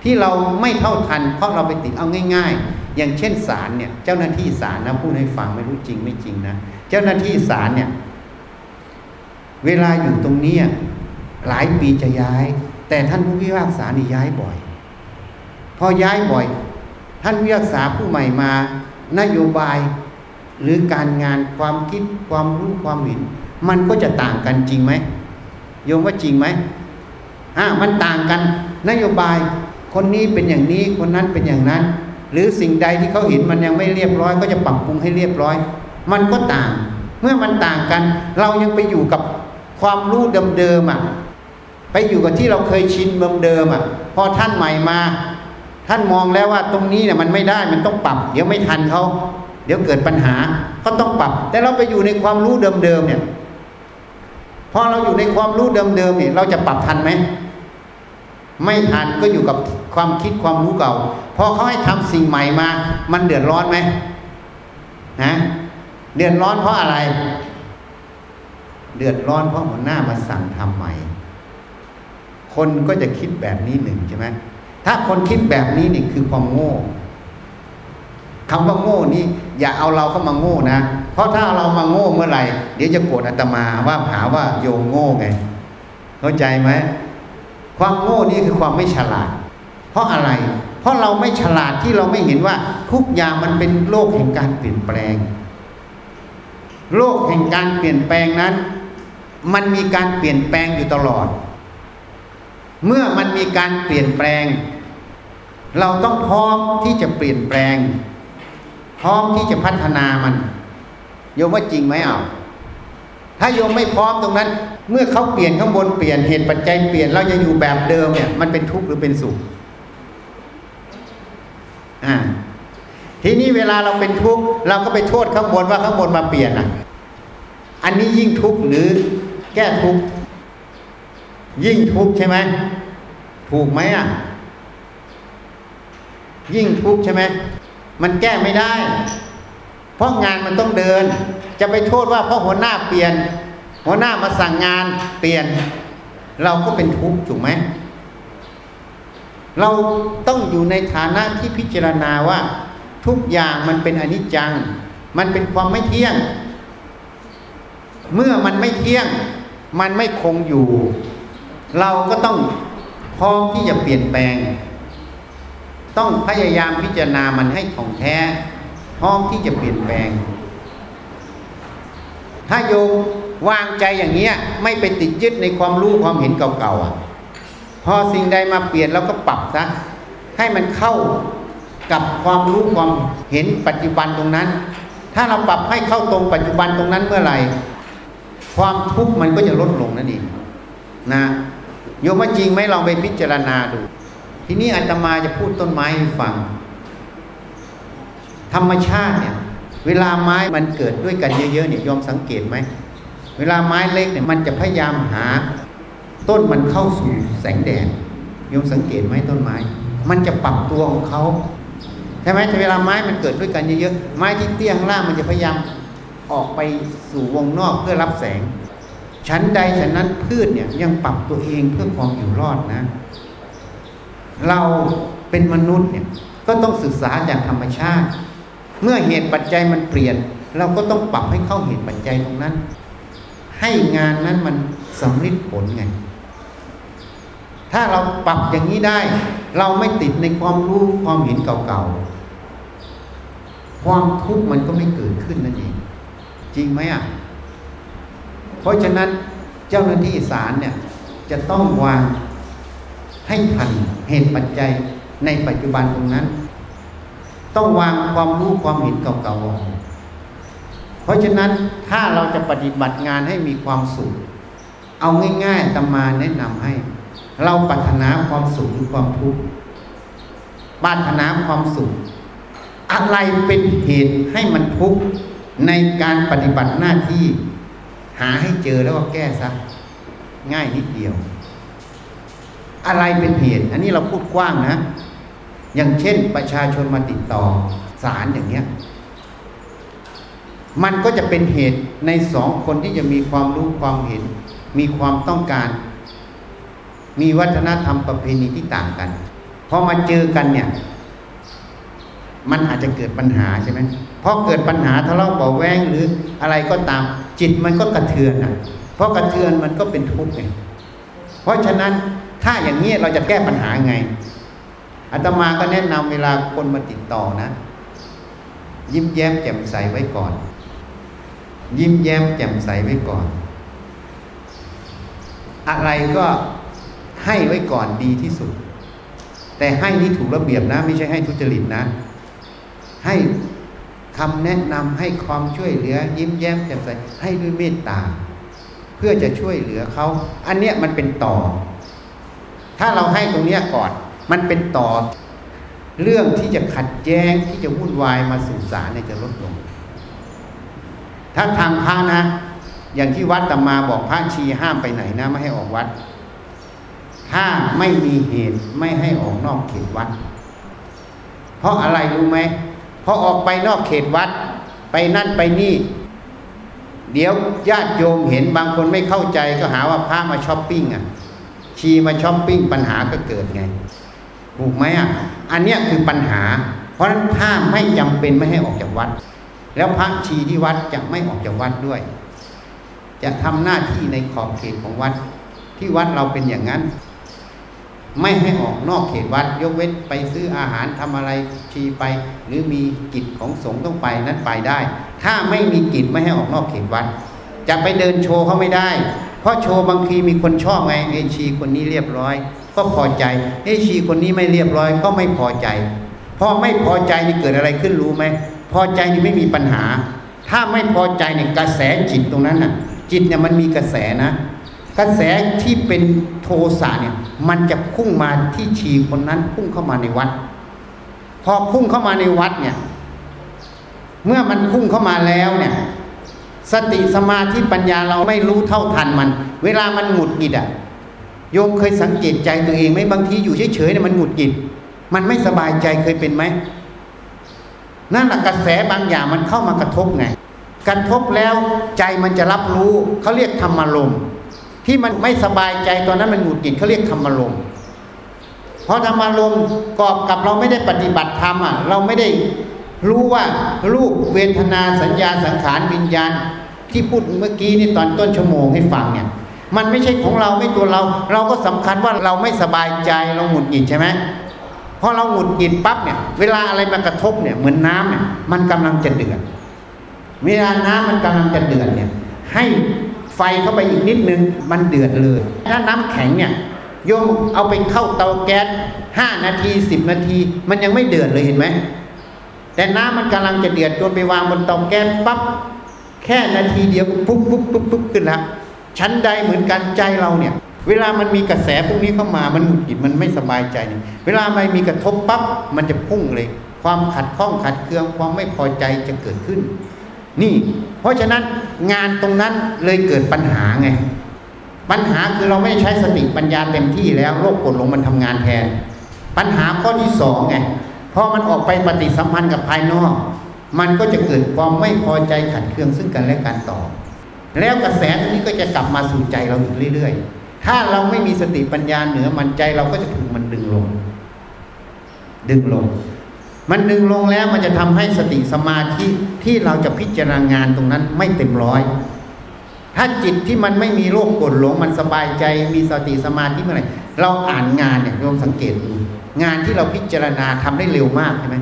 ที่เราไม่เท่าทัน เพราะเราไปติดเอาง่าย ๆ อย่างเช่นศาลเนี่ย เจ้าหน้าที่ศาลนะพูดให้ฟังไม่รู้จริงไม่จริงนะเจ้าหน้าที่ศาลเนี่ย เวลาอยู่ตรงนี้หลายปีจะย้าย แต่ท่านผู้พิพากษานี่ย้ายบ่อย พอย้ายบ่อย ท่านพิพากษาผู้ใหม่มา นโยบาย หรือการงานความคิดความรู้ความเห็น มันก็จะต่างกันจริงไหมโยมว่าจริงไหมอ่ามันต่างกัน นโยบายคนนี้เป็นอย่างนี้คนนั้นเป็นอย่างนั้น หรือสิ่งใดที่เขาเห็นมันยังไม่เรียบร้อย ก็จะปรับปรุงให้เรียบร้อย มันก็ต่าง เมื่อมันต่างกัน เรายังไปอยู่กับความรู้เดิมๆอะไปอยู่กับที่เราเคยชินเดิมๆอะ พอท่านใหม่มา ท่านมองแล้วว่าตรงนี้เนี่ยมันไม่ได้มันต้องปรับ เดี๋ยวไม่ทันเขา เดี๋ยวเกิดปัญหาก็ต้องปรับ แต่เราไปอยู่ในความรู้เดิมๆเนี่ยพอเราอยู่ในความรู้เดิมๆเนี่ยเราจะปรับทันไหมไม่ทันก็อยู่กับความคิดความรู้เก่าพอเขาให้ทำสิ่งใหม่มา มันเดือดร้อนไหมนะเดือดร้อนเพราะอะไร เดือดร้อนเพราะหัวหน้ามาสั่งทำใหม่ คนก็จะคิดแบบนี้หนึ่งใช่ไหมถ้าคนคิดแบบนี้นี่คือความโง่ คำว่าโง่นี่อย่าเอาเราเข้ามาโง่นะ เพราะถ้าเรามาโง่เมื่อไหร่ เดี๋ยวจะโกรธอาตมาว่าหาว่าโยงโง่ไง เข้าใจไหมความโง่นี่คือความไม่ฉลาด เพราะอะไร เพราะเราไม่ฉลาดที่เราไม่เห็นว่าทุกอย่างมันเป็นโลกแห่งการเปลี่ยนแปลง โลกแห่งการเปลี่ยนแปลงนั้น มันมีการเปลี่ยนแปลงอยู่ตลอด เมื่อมันมีการเปลี่ยนแปลง เราต้องพร้อมที่จะเปลี่ยนแปลง พร้อมที่จะพัฒนามัน โยมว่าจริงไหมอะถ้าโยมไม่พร้อมตรงนั้น เมื่อเขาเปลี่ยนข้างบนเปลี่ยนเหตุปัจจัยเปลี่ยนเราจะอยู่แบบเดิมเนี่ย มันเป็นทุกข์หรือเป็นสุขอ่าทีนี้เวลาเราเป็นทุกข์เราก็ไปโทษข้างบนว่าข้างบนมาเปลี่ยนอะ อันนี้ยิ่งทุกข์หรือแก้ทุกข์ยิ่งทุกข์ใช่ไหมถูกไหมอะ ยิ่งทุกข์ใช่ไหม มันแก้ไม่ได้ เพราะงานมันต้องเดิน จะไปโทษว่าเพราะหัวหน้าเปลี่ยน หัวหน้ามาสั่งงานเปลี่ยน เราก็เป็นทุกข์ถูกไหมเราต้องอยู่ในฐานะที่พิจารณาว่า ทุกอย่างมันเป็นอนิจจัง มันเป็นความไม่เที่ยง เมื่อมันไม่เที่ยง มันไม่คงอยู่ เราก็ต้องพร้อมที่จะเปลี่ยนแปลง ต้องพยายามพิจารณามันให้ของแท้พร้อมที่จะเปลี่ยนแปลง ถ้าโยมวางใจอย่างเงี้ย ไม่ไปติดยึดในความรู้ความเห็นเก่าๆอะ พอสิ่งใดมาเปลี่ยนเราก็ปรับซะให้มันเข้ากับความรู้ความเห็นปัจจุบันตรงนั้น ถ้าเราปรับให้เข้าตรงปัจจุบันตรงนั้นเมื่อไหร่ ความทุกข์มันก็จะลดลงนั่นเองนะโยมว่าจริงไหมลองไปพิจารณาดู ทีนี้อาตมาจะพูดต้นไม้ให้ฟัง ธรรมชาติเนี่ย เวลาไม้มันเกิดด้วยกันเยอะๆเนี่ยยอมสังเกตไหมเวลาไม้เล็กเนี่ยมันจะพยายามหา ต้นมันเข้าสู่แสงแดดยอมสังเกตไหมต้นไม้ มันจะปรับตัวของเขาใช่ไหมเวลาไม้มันเกิดด้วยกันเยอะๆไม้ที่เตี้ยงล่างมันจะพยายามออกไปสู่วงนอกเพื่อรับแสงชั้นใดชั้นนั้นพืชเนี่ยยังปรับตัวเองเพื่อความอยู่รอดนะ เราเป็นมนุษย์เนี่ยก็ต้องศึกษาจากธรรมชาติ เมื่อเหตุปัจจัยมันเปลี่ยน เราก็ต้องปรับให้เข้าเหตุปัจจัยตรงนั้น ให้งานนั้นมันสำเร็จผลไง ถ้าเราปรับอย่างนี้ได้ เราไม่ติดในความรู้ความเห็นเก่าๆ ความทุกข์มันก็ไม่เกิดขึ้นนั่นเอง จริงไหมอะ เพราะฉะนั้นเจ้าหน้าที่ศาลเนี่ยจะต้องวาง ให้ทันเหตุปัจจัยในปัจจุบันตรงนั้น ต้องวางความรู้ความเห็นเก่าๆเพราะฉะนั้นถ้าเราจะปฏิบัติงานให้มีความสุข เอาง่ายๆตมาแนะนำให้ เราปรารถนาความสุขหรือความทุกข์ปรารถนาความสุข อะไรเป็นเหตุให้มันทุกข์ในการปฏิบัติหน้าที่ หาให้เจอแล้วก็แก้ซะง่ายนิดเดียว อะไรเป็นเหตุ อันนี้เราพูดกว้างนะ อย่างเช่นประชาชนมาติดต่อศาลอย่างเงี้ย มันก็จะเป็นเหตุในสองคนที่จะมีความรู้ความเห็น มีความต้องการ มีวัฒนธรรมประเพณีที่ต่างกันพอมาเจอกันเนี่ย มันอาจจะเกิดปัญหาใช่ไหมพอเกิดปัญหาทะเลาะเบาแวงหรืออะไรก็ตามจิตมันก็กระเทือนอะเพราะกระเทือนมันก็เป็นทุกข์ไงเพราะฉะนั้น ถ้าอย่างนี้เราจะแก้ปัญหาไงอาตมาก็แนะนำเวลาคนมาติดต่อนะ ยิ้มแย้มแจ่มใสไว้ก่อน ยิ้มแย้มแจ่มใสไว้ก่อน อะไรก็ให้ไว้ก่อนดีที่สุด แต่ให้นี่ถูกระเบียบนะ ไม่ใช่ให้ทุจริตนะ ให้คำแนะนำให้ความช่วยเหลือ ยิ้มแย้มแจ่มใสให้ด้วยเมตตา เพื่อจะช่วยเหลือเขา อันเนี้ยมันเป็นต่อ ถ้าเราให้ตรงเนี้ยก่อน มันเป็นต่อเรื่องที่จะขัดแย้งที่จะวุ่นวายมาสู่ศาลเนี่ยจะลดลง ถ้าทางพระนะ อย่างที่วัดตมาบอกพระชีห้ามไปไหนนะ ไม่ให้ออกวัด ถ้าไม่มีเหตุไม่ให้ออกนอกเขตวัด เพราะอะไรรู้ไหมพอออกไปนอกเขตวัด ไปนั่นไปนี่ เดี๋ยวญาติโยมเห็นบางคนไม่เข้าใจก็หาว่าพระมาช้อปปิ้งอะ ชีมาช้อปปิ้งปัญหาก็เกิดไงถูกไหมอะอันเนี้ยคือปัญหา เพราะฉะนั้นถ้าไม่จำเป็นไม่ให้ออกจากวัด แล้วพระชีที่วัดจะไม่ออกจากวัดด้วย จะทำหน้าที่ในขอบเขตของวัด ที่วัดเราเป็นอย่างนั้น ไม่ให้ออกนอกเขตวัด ยกเว้นไปซื้ออาหารทำอะไรชีไป หรือมีกิจของสงฆ์ต้องไปนั้นไปได้ ถ้าไม่มีกิจไม่ให้ออกนอกเขตวัด จะไปเดินโชว์เขาไม่ได้ เพราะโชว์บางทีมีคนชอบไงเอชีคนนี้เรียบร้อย ก็พอใจเอชีคนนี้ไม่เรียบร้อยก็ไม่พอใจพอไม่พอใจนี่เกิดอะไรขึ้นรู้ไหมพอใจนี่ไม่มีปัญหา ถ้าไม่พอใจเนี่ยกระแสจิตตรงนั้นน่ะ จิตเนี่ยมันมีกระแสนะ กระแสที่เป็นโทสะเนี่ยมันจะพุ่งมาที่ชีคนนั้นพุ่งเข้ามาในวัด พอพุ่งเข้ามาในวัดเนี่ย เมื่อมันพุ่งเข้ามาแล้วเนี่ย สติสมาธิปัญญาเราไม่รู้เท่าทันมัน เวลามันหงุดหงิดอะโยมเคยสังเกตใจตัวเองไหมบางทีอยู่เฉยๆเนี่ยมันหงุดหงิด มันไม่สบายใจเคยเป็นไหมนั่นแหละกระแสบางอย่างมันเข้ามากระทบไงกระทบแล้วใจมันจะรับรู้เขาเรียกธรรมารมณ์ที่มันไม่สบายใจตอนนั้นมันหงุดหงิดเขาเรียกธรรมารมณ์เพราะธรรมารมณ์กอบกับเราไม่ได้ปฏิบัติธรรมอะเราไม่ได้ รู้ว่ารูปเวทนาสัญญาสังขารวิญญาณ ที่พูดเมื่อกี้นี่ตอนต้นชั่วโมงให้ฟังเนี่ยมันไม่ใช่ของเราไม่ตัวเรา เราก็สำคัญว่าเราไม่สบายใจเราหงุดหงิดใช่ไหมพอเราหงุดหงิดปั๊บเนี่ย เวลาอะไรมากระทบเนี่ยเหมือนน้ำเนี่ยมันกำลังจะเดือดเวลาน้ำมันกำลังจะเดือดเนี่ย ให้ไฟเข้าไปอีกนิดนึงมันเดือดเลย ถ้าน้ำแข็งเนี่ยโยมเอาไปเข้าเตาแก๊สห้านาทีสิบนาที มันยังไม่เดือดเลยเห็นไหม แต่น้ำมันกำลังจะเดือดโยนไปวางบนเตาแก๊สปั๊บแค่นาทีเดียวปุ๊บปุ๊บปุ๊บปุ๊บขึ้นแล้วชั้นใดเหมือนกันใจเราเนี่ย เวลามันมีกระแสพวกนี้เข้ามามันหงุดหงิดมันไม่สบายใจเนี่ยเวลามันมีกระทบปั๊บมันจะพุ่งเลย ความขัดข้องขัดเคืองความไม่พอใจจะเกิดขึ้น นี่ เพราะฉะนั้นงานตรงนั้นเลยเกิดปัญหาไง ปัญหาคือเราไม่ใช้สติปัญญาเต็มที่แล้วโรคกดลงมันทำงานแทนปัญหาข้อที่สองไง พอมันออกไปปฏิสัมพันธ์กับภายนอก มันก็จะเกิดความไม่พอใจขัดเคืองซึ่งกันและกันต่อ แล้วกระแสตรงนี้ก็จะกลับมาสู่ใจเราอีกเรื่อย ๆ ถ้าเราไม่มีสติปัญญาเหนือมันใจเราก็จะถูกมันดึงลง ดึงลง มันดึงลงแล้วมันจะทำให้สติสมาธิที่เราจะพิจารณางานตรงนั้นไม่เต็มร้อยถ้าจิตที่มันไม่มีโรคกดหลงมันสบายใจมีสติสมาธิเมื่อไหร่เราอ่านงานเนี่ยลองสังเกตดู งานที่เราพิจารณาทำได้เร็วมากใช่ไหม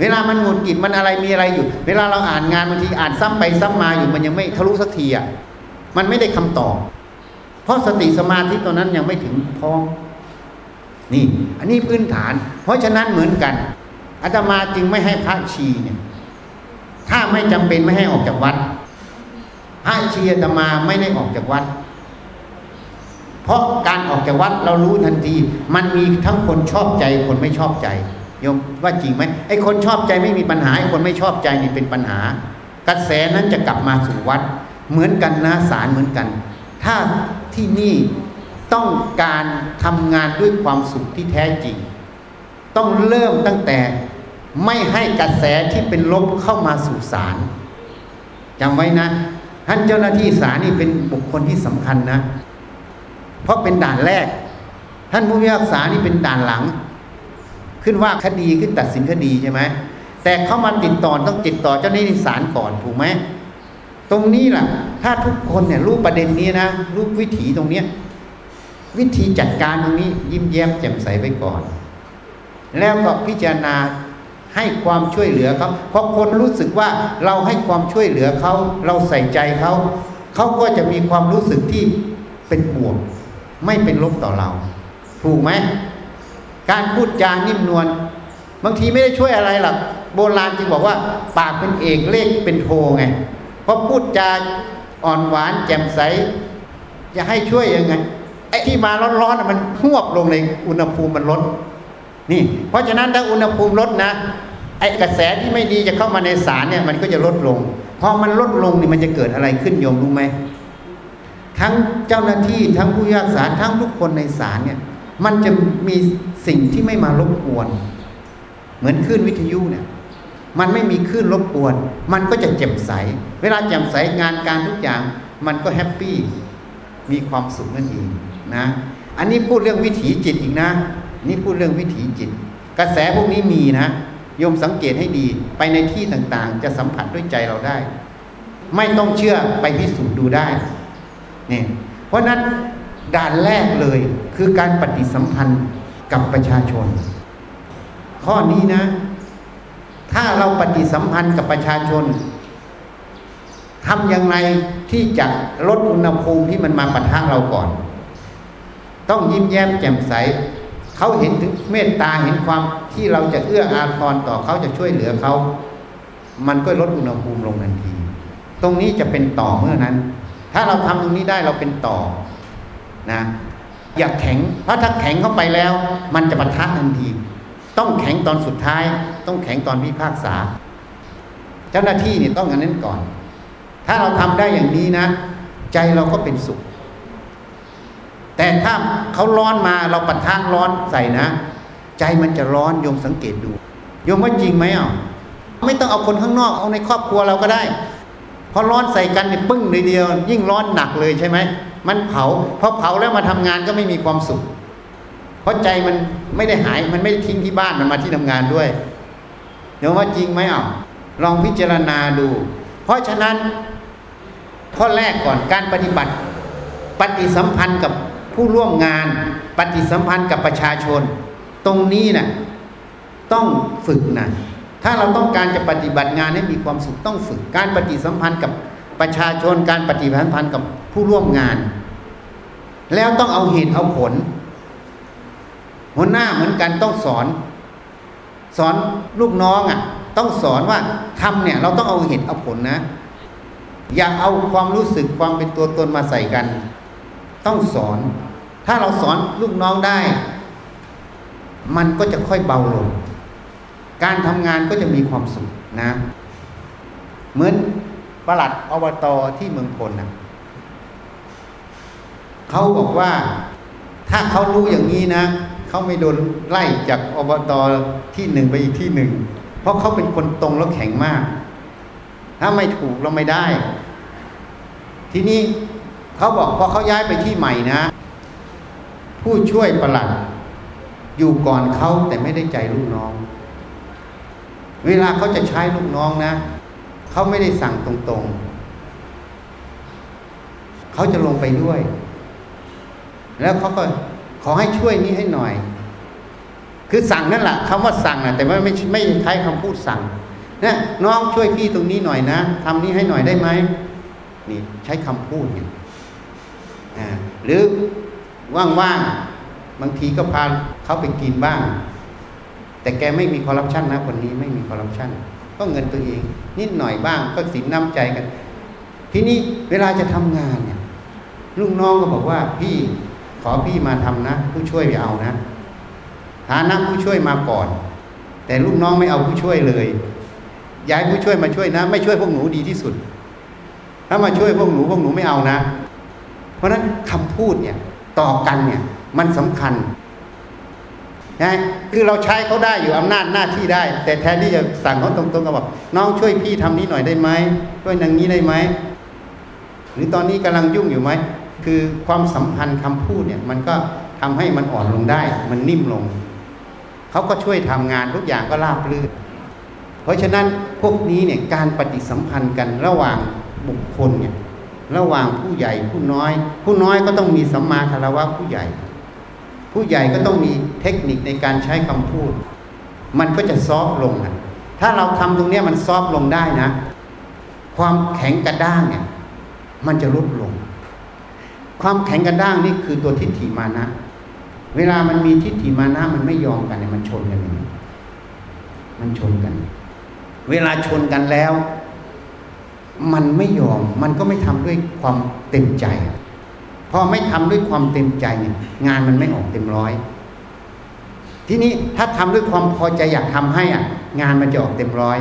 เวลามันหงุดหงิดมันอะไรมีอะไรอยู่ เวลาเราอ่านงานบางทีอ่านซ้ำไปซ้ำมาอยู่มันยังไม่ทะลุสักทีอะมันไม่ได้คำตอบ เพราะสติสมาธิตัวนั้นยังไม่ถึงพร้อมนี่ อันนี้พื้นฐาน เพราะฉะนั้นเหมือนกันอาตมาจึงไม่ให้พระชีเนี่ย ถ้าไม่จำเป็นไม่ให้ออกจากวัดพระชีอาตมาไม่ได้ออกจากวัด เพราะการออกจากวัดเรารู้ทันที มันมีทั้งคนชอบใจคนไม่ชอบใจโยมว่าจริงไหมไอ้คนชอบใจไม่มีปัญหาไอ้คนไม่ชอบใจนี่เป็นปัญหา กระแสนั้นจะกลับมาสู่วัด เหมือนกันนะสารเหมือนกัน ถ้าที่นี่ต้องการทำงานด้วยความสุขที่แท้จริง ต้องเริ่มตั้งแต่ไม่ให้กระแสที่เป็นลบเข้ามาสู่ศาลจำไว้นะท่านเจ้าหน้าที่ศาลนี่เป็นบุคคลที่สำคัญนะ เพราะเป็นด่านแรก ท่านผู้พิพากษานี่เป็นด่านหลัง ขึ้นว่าคดีขึ้นตัดสินคดีใช่ไหมแต่เข้ามาติดต่อต้องติดต่อเจ้าหน้าที่ศาลก่อนถูกไหมตรงนี้แหละถ้าทุกคนเนี่ยรู้ประเด็นนี้นะรู้วิถีตรงเนี้ยวิธีจัดการตรงนี้ยิ้มแย้มแจ่มใสไปก่อน แล้วก็พิจารณาให้ความช่วยเหลือเขาเพราะคนรู้สึกว่าเราให้ความช่วยเหลือเขาเราใส่ใจเขาเขาก็จะมีความรู้สึกที่เป็นบวก ไม่เป็นลบต่อเรา ถูกไหม การพูดจานิ่มนวลบางทีไม่ได้ช่วยอะไรหรอกโบราณจึงบอกว่า ปากเป็นเอกเลขเป็นโทไงเพราะพูดจาอ่อนหวานแจ่มใส จะให้ช่วยยังไงไอ้ที่มาร้อนๆมันหวบลงเลยอุณหภูมิมันลด นี่ เพราะฉะนั้นถ้าอุณหภูมิลดนะไอ้กระแสที่ไม่ดีจะเข้ามาในสารเนี่ย มันก็จะลดลง พอมันลดลงนี่มันจะเกิดอะไรขึ้นโยมรู้ไหม ทั้งเจ้าหน้าที่ทั้งผู้พิพากษาทั้งทุกคนในศาลเนี่ยมันจะมีสิ่งที่ไม่มารบกวน เหมือนคลื่นวิทยุเนี่ย มันไม่มีคลื่นรบกวน มันก็จะแจ่มใส เวลาแจ่มใสงานการทุกอย่าง มันก็ happy มีความสุขนั่นเองนะ อันนี้พูดเรื่องวิถีจิตอีกนะ นี่พูดเรื่องวิถีจิต กระแสพวกนี้มีนะโยมสังเกตให้ดีไปในที่ต่างๆ จะสัมผัสด้วยใจเราได้ ไม่ต้องเชื่อไปพิสูจน์ดูได้ นี่เพราะนั้นด่านแรกเลยคือการปฏิสัมพันธ์กับประชาชน ข้อนี้นะ ถ้าเราปฏิสัมพันธ์กับประชาชนทำอย่างไรที่จะลดอุณหภูมิที่มันมาปะทะเราก่อน ต้องยิ้มแย้มแจ่มใส เขาเห็นถึงเมตตาเห็นความที่เราจะเอื้ออาทรต่อเขาจะช่วยเหลือเขา มันก็ลดอุณหภูมิลงทันที ตรงนี้จะเป็นต่อเมื่อนั้น ถ้าเราทำตรงนี้ได้เราเป็นต่อนะอย่าแข็ง เพราะถ้าแข็งเข้าไปแล้ว มันจะปะทะทันที ต้องแข็งตอนสุดท้าย ต้องแข็งตอนพิพากษา เจ้าหน้าที่นี่ต้องอันนั้นก่อน ถ้าเราทำได้อย่างนี้นะ ใจเราก็เป็นสุข แต่ถ้าเขาร้อนมาเราปะทะร้อนใส่นะ ใจมันจะร้อนโยมสังเกตดูโยมว่าจริงไหมอะไม่ต้องเอาคนข้างนอกเอาในครอบครัวเราก็ได้ พอร้อนใส่กันเนี่ยปึ้งเลยเดียว ยิ่งร้อนหนักเลยใช่ไหมมันเผาพอเผาแล้วมาทำงานก็ไม่มีความสุข เพราะใจมันไม่ได้หายมันไม่ได้ทิ้งที่บ้านมันมาที่ทำงานด้วย เดี๋ยวว่าจริงไหมอะลองพิจารณาดู เพราะฉะนั้นข้อแรกก่อนการปฏิบัติ ปฏิสัมพันธ์กับผู้ร่วมงาน ปฏิสัมพันธ์กับประชาชน ตรงนี้นะ่ะต้องฝึกนะ ถ้าเราต้องการจะปฏิบัติงานให้มีความสุขต้องฝึกการปฏิสัมพันธ์กับประชาชนการปฏิสัมพันธ์กับผู้ร่วมงาน แล้วต้องเอาเหตุเอาผล หัวหน้าเหมือนกันต้องสอน สอนลูกน้องอะ ต้องสอนว่าทำเนี่ย เราต้องเอาเหตุเอาผลนะ อย่าเอาความรู้สึกความเป็นตัวตนมาใส่กัน ต้องสอน ถ้าเราสอนลูกน้องได้ มันก็จะค่อยเบาลง การทำงานก็จะมีความสุขนะ เหมือนประหลัดอบตที่เมืองพลนะเขาบอกว่าถ้าเขารู้อย่างนี้นะเขาไม่โดนไล่จากอบตที่หนึ่งไปอีกที่หนึ่ง เพราะเขาเป็นคนตรงแล้วแข็งมาก ถ้าไม่ถูกเราไม่ได้ ทีนี้เขาบอกพอเขาย้ายไปที่ใหม่นะ ผู้ช่วยประหลัดอยู่ก่อนเขาแต่ไม่ได้ใจลูกน้อง เวลาเขาจะใช้ลูกน้องนะ เขาไม่ได้สั่งตรงๆ เขาจะลงไปด้วย แล้วเขาก็ขอให้ช่วยนี้ให้หน่อย คือสั่งนั่นแหละคำว่าสั่งนะแต่ว่าไม่ไม่ใช้คำพูดสั่งนะน้องช่วยพี่ตรงนี้หน่อยนะทำนี้ให้หน่อยได้ไหมนี่ใช้คำพูดเนี่ยหรือว่างๆบางทีก็พาเขาไปกินบ้าง แต่แกไม่มีคอร์รัปชันนะคนนี้ไม่มีคอร์รัปชันก็เงินตัวเอง นิดหน่อยบ้างก็สินน้ำใจกัน ทีนี้เวลาจะทำงานเนี่ยลูกน้องก็บอกว่าพี่ขอพี่มาทำนะ ผู้ช่วยไปเอานะฐานะผู้ช่วยมาก่อน แต่ลูกน้องไม่เอาผู้ช่วยเลยย้ายผู้ช่วยมาช่วยนะ ไม่ช่วยพวกหนูดีที่สุด ถ้ามาช่วยพวกหนูพวกหนูไม่เอานะ เพราะฉะนั้นคำพูดเนี่ยต่อกันเนี่ยมันสำคัญ นะคือเราใช้เขาได้อยู่อำนาจหน้าที่ได้ แต่แทนที่จะสั่งเขาตรงๆก็บอกน้องช่วยพี่ทำนี้หน่อยได้ไหมช่วยนางนี้ได้ไหมหรือตอนนี้กำลังยุ่งอยู่ไหมคือความสัมพันธ์คำพูดเนี่ย มันก็ทำให้มันอ่อนลงได้ มันนิ่มลงเขาก็ช่วยทำงานทุกอย่างก็ราบรื่นเพราะฉะนั้นพวกนี้เนี่ยการปฏิสัมพันธ์กันระหว่างบุคคลเนี่ยระหว่างผู้ใหญ่ผู้น้อย ผู้น้อยก็ต้องมีสัมมาคารวะผู้ใหญ่ ผู้ใหญ่ก็ต้องมีเทคนิคในการใช้คำพูด มันก็จะซอฟลงอะถ้าเราทำตรงนี้มันซอฟลงได้นะ ความแข็งกระด้างเนี่ยมันจะลดลง ความแข็งกระด้างนี่คือตัวทิฏฐิมานะ เวลามันมีทิฏฐิมานะมันไม่ยอมกันเนี่ยมันชนกันอย่างนี้มันชนกัน เวลาชนกันแล้ว มันไม่ยอมมันก็ไม่ทำด้วยความเต็มใจ พอไม่ทำด้วยความเต็มใจเนี่ยงานมันไม่ออกเต็มร้อย ทีนี้ถ้าทำด้วยความพอใจอยากทำให้อะ งานมันจะออกเต็มร้อย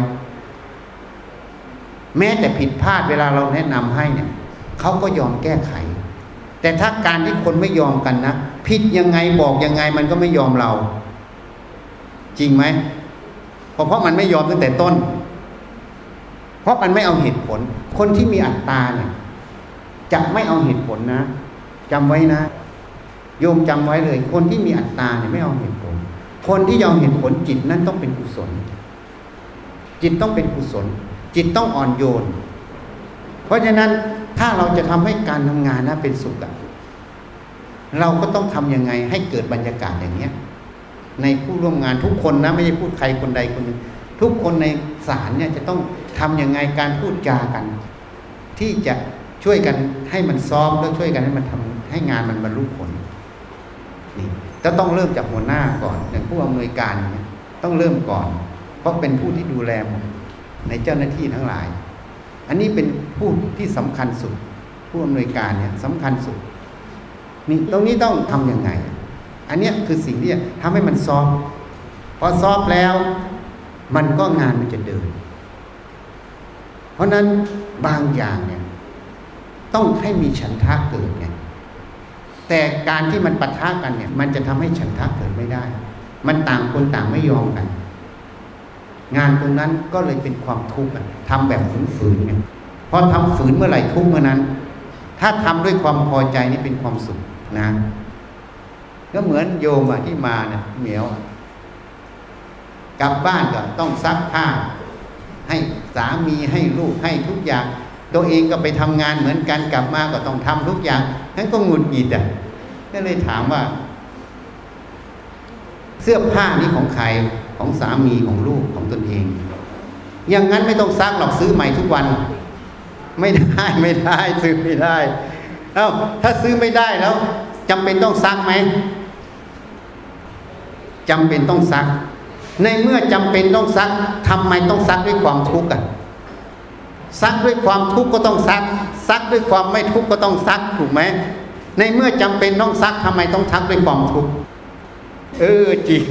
แม้แต่ผิดพลาดเวลาเราแนะนำให้เนี่ยเขาก็ยอมแก้ไข แต่ถ้าการที่คนไม่ยอมกันนะผิดยังไงบอกยังไงมันก็ไม่ยอมเรา จริงไหมเพราะเพราะมันไม่ยอมตั้งแต่ต้น เพราะมันไม่เอาเหตุผล คนที่มีอัตตาเนี่ยจะไม่เอาเหตุผลนะ จำไว้นะ โยมจำไว้เลย คนที่มีอัตตาเนี่ยไม่เอาเหตุผล คนที่ยอมเหตุผลจิตนั้นต้องเป็นกุศล จิตต้องเป็นกุศล จิตต้องอ่อนโยน เพราะฉะนั้นถ้าเราจะทำให้การทำงานนะเป็นสุขอะเราก็ต้องทํำยังไงให้เกิดบรรยากาศอย่างเนี้ย ในผู้ร่วมงานทุกคนนะไม่ใช่พูดใครคนใดคนหนึ่งทุกคนในศาลเนี่ยจะต้องทํำยังไงการพูดจากัน ที่จะช่วยกันให้มันซ้อมแล้วช่วยกันให้มันทำ ให้งานมันบรรลุผลนี่จะต้องเริ่มจากหัวหน้าก่อนอย่างผู้อำนวยการเนี่ยต้องเริ่มก่อน เพราะเป็นผู้ที่ดูแลหมดในเจ้าหน้าที่ทั้งหลาย อันนี้เป็นผู้ที่สำคัญสุด ผู้อำนวยการเนี่ยสำคัญสุดนี่ตรงนี้ต้องทํำยังไง อันนี้คือสิ่งที่ทำให้มันซอฟพอซอฟแล้วมันก็งานมันจะเดิน เพราะนั้นบางอย่างเนี่ยต้องให้มีฉันทะเกิดไง แต่การที่มันปะทะกันเนี่ย มันจะทำให้ฉันทะเกิดไม่ได้ มันต่างคนต่างไม่ยอมกัน งานตรงนั้นก็เลยเป็นความทุกข์ทำแบบฝืนๆไงพอทำฝืนเมื่อไหร่ทุกข์เมื่อนั้น ถ้าทำด้วยความพอใจนี่เป็นความสุขนะ ก็เหมือนโยมอะที่มาเนี่ยเหมียว กลับบ้านก็ต้องซักผ้าให้สามีให้ลูกให้ทุกอย่าง ตัวเองก็ไปทำงานเหมือนกันกลับมาก็ต้องทำทุกอย่างนั้นก็หงุดหงิดอะก็เลยถามว่า เสื้อผ้านี้ของใครของสามีของลูกของตนเอง อย่างนั้นไม่ต้องซักหรอกซื้อใหม่ทุกวัน ไม่ได้ไม่ได้ซื้อไม่ได้เอา้าถ้าซื้อไม่ได้แล้วจำเป็นต้องซักไหมจำเป็นต้องซัก ในเมื่อจำเป็นต้องซักทำไมต้องซักด้วยความทุกข์อะ ซักด้วยความทุกข์ก็ต้องซัก ซักด้วยความไม่ทุกข์ก็ต้องซักถูกไหมในเมื่อจำเป็นต้องซักทำไมต้องซักด้วยความทุกข์เออจริง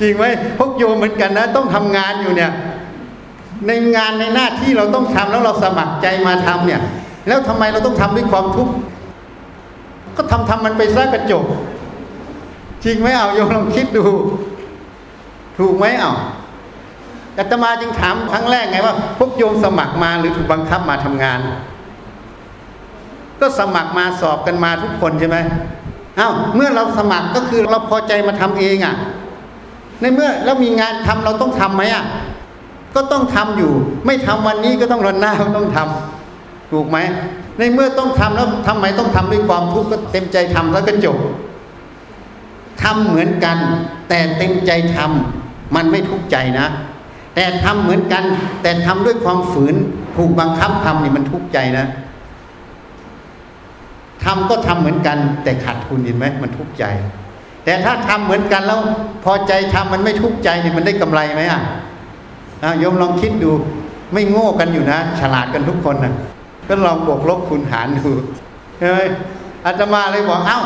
จริงไหมพวกโยมเหมือนกันนะ ต้องทำงานอยู่เนี่ย ในงานในหน้าที่เราต้องทำแล้วเราสมัครใจมาทำเนี่ย แล้วทำไมเราต้องทำด้วยความทุกข์ก็ทำทำมันไปซะกระจกจริงไหมเอาโยมลองคิดดู ถูกไหมเอา อาตมาจึงถามครั้งแรกไงว่า พวกโยมสมัครมาหรือถูกบังคับมาทำงาน ก็สมัครมาสอบกันมาทุกคนใช่ไหมอา้าวเมื่อเราสมัครก็คือเราพอใจมาทำเองอะ่ะ ในเมื่อเรามีงานทำเราต้องทํำไหมอะ่ะ ก็ต้องทำอยู่ ไม่ทำวันนี้ก็ต้องรันหน้าก็ต้องทำถูกไหม ในเมื่อต้องทำแล้วทำไมต้องทำด้วยความทุกข์ก็เต็มใจทำแล้วก็จบทำเหมือนกัน แต่เต็มใจทำมันไม่ทุกข์ใจนะ แต่ทำเหมือนกัน แต่ทำด้วยความฝืนถูกบังคับทำนี่มันทุกข์ใจนะทำก็ทำเหมือนกัน แต่ขาดทุนเห็นไหมมันทุกข์ใจ แต่ถ้าทำเหมือนกันแล้ว พอใจทำมันไม่ทุกข์ใจนี่มันได้กำไรไหมอะโยมลองคิดดู ไม่โง่กันอยู่นะ ฉลาดกันทุกคนนะก็ลองบวกลบคูณหารดูเฮ้ยอาตมาเลยบอกเอ้า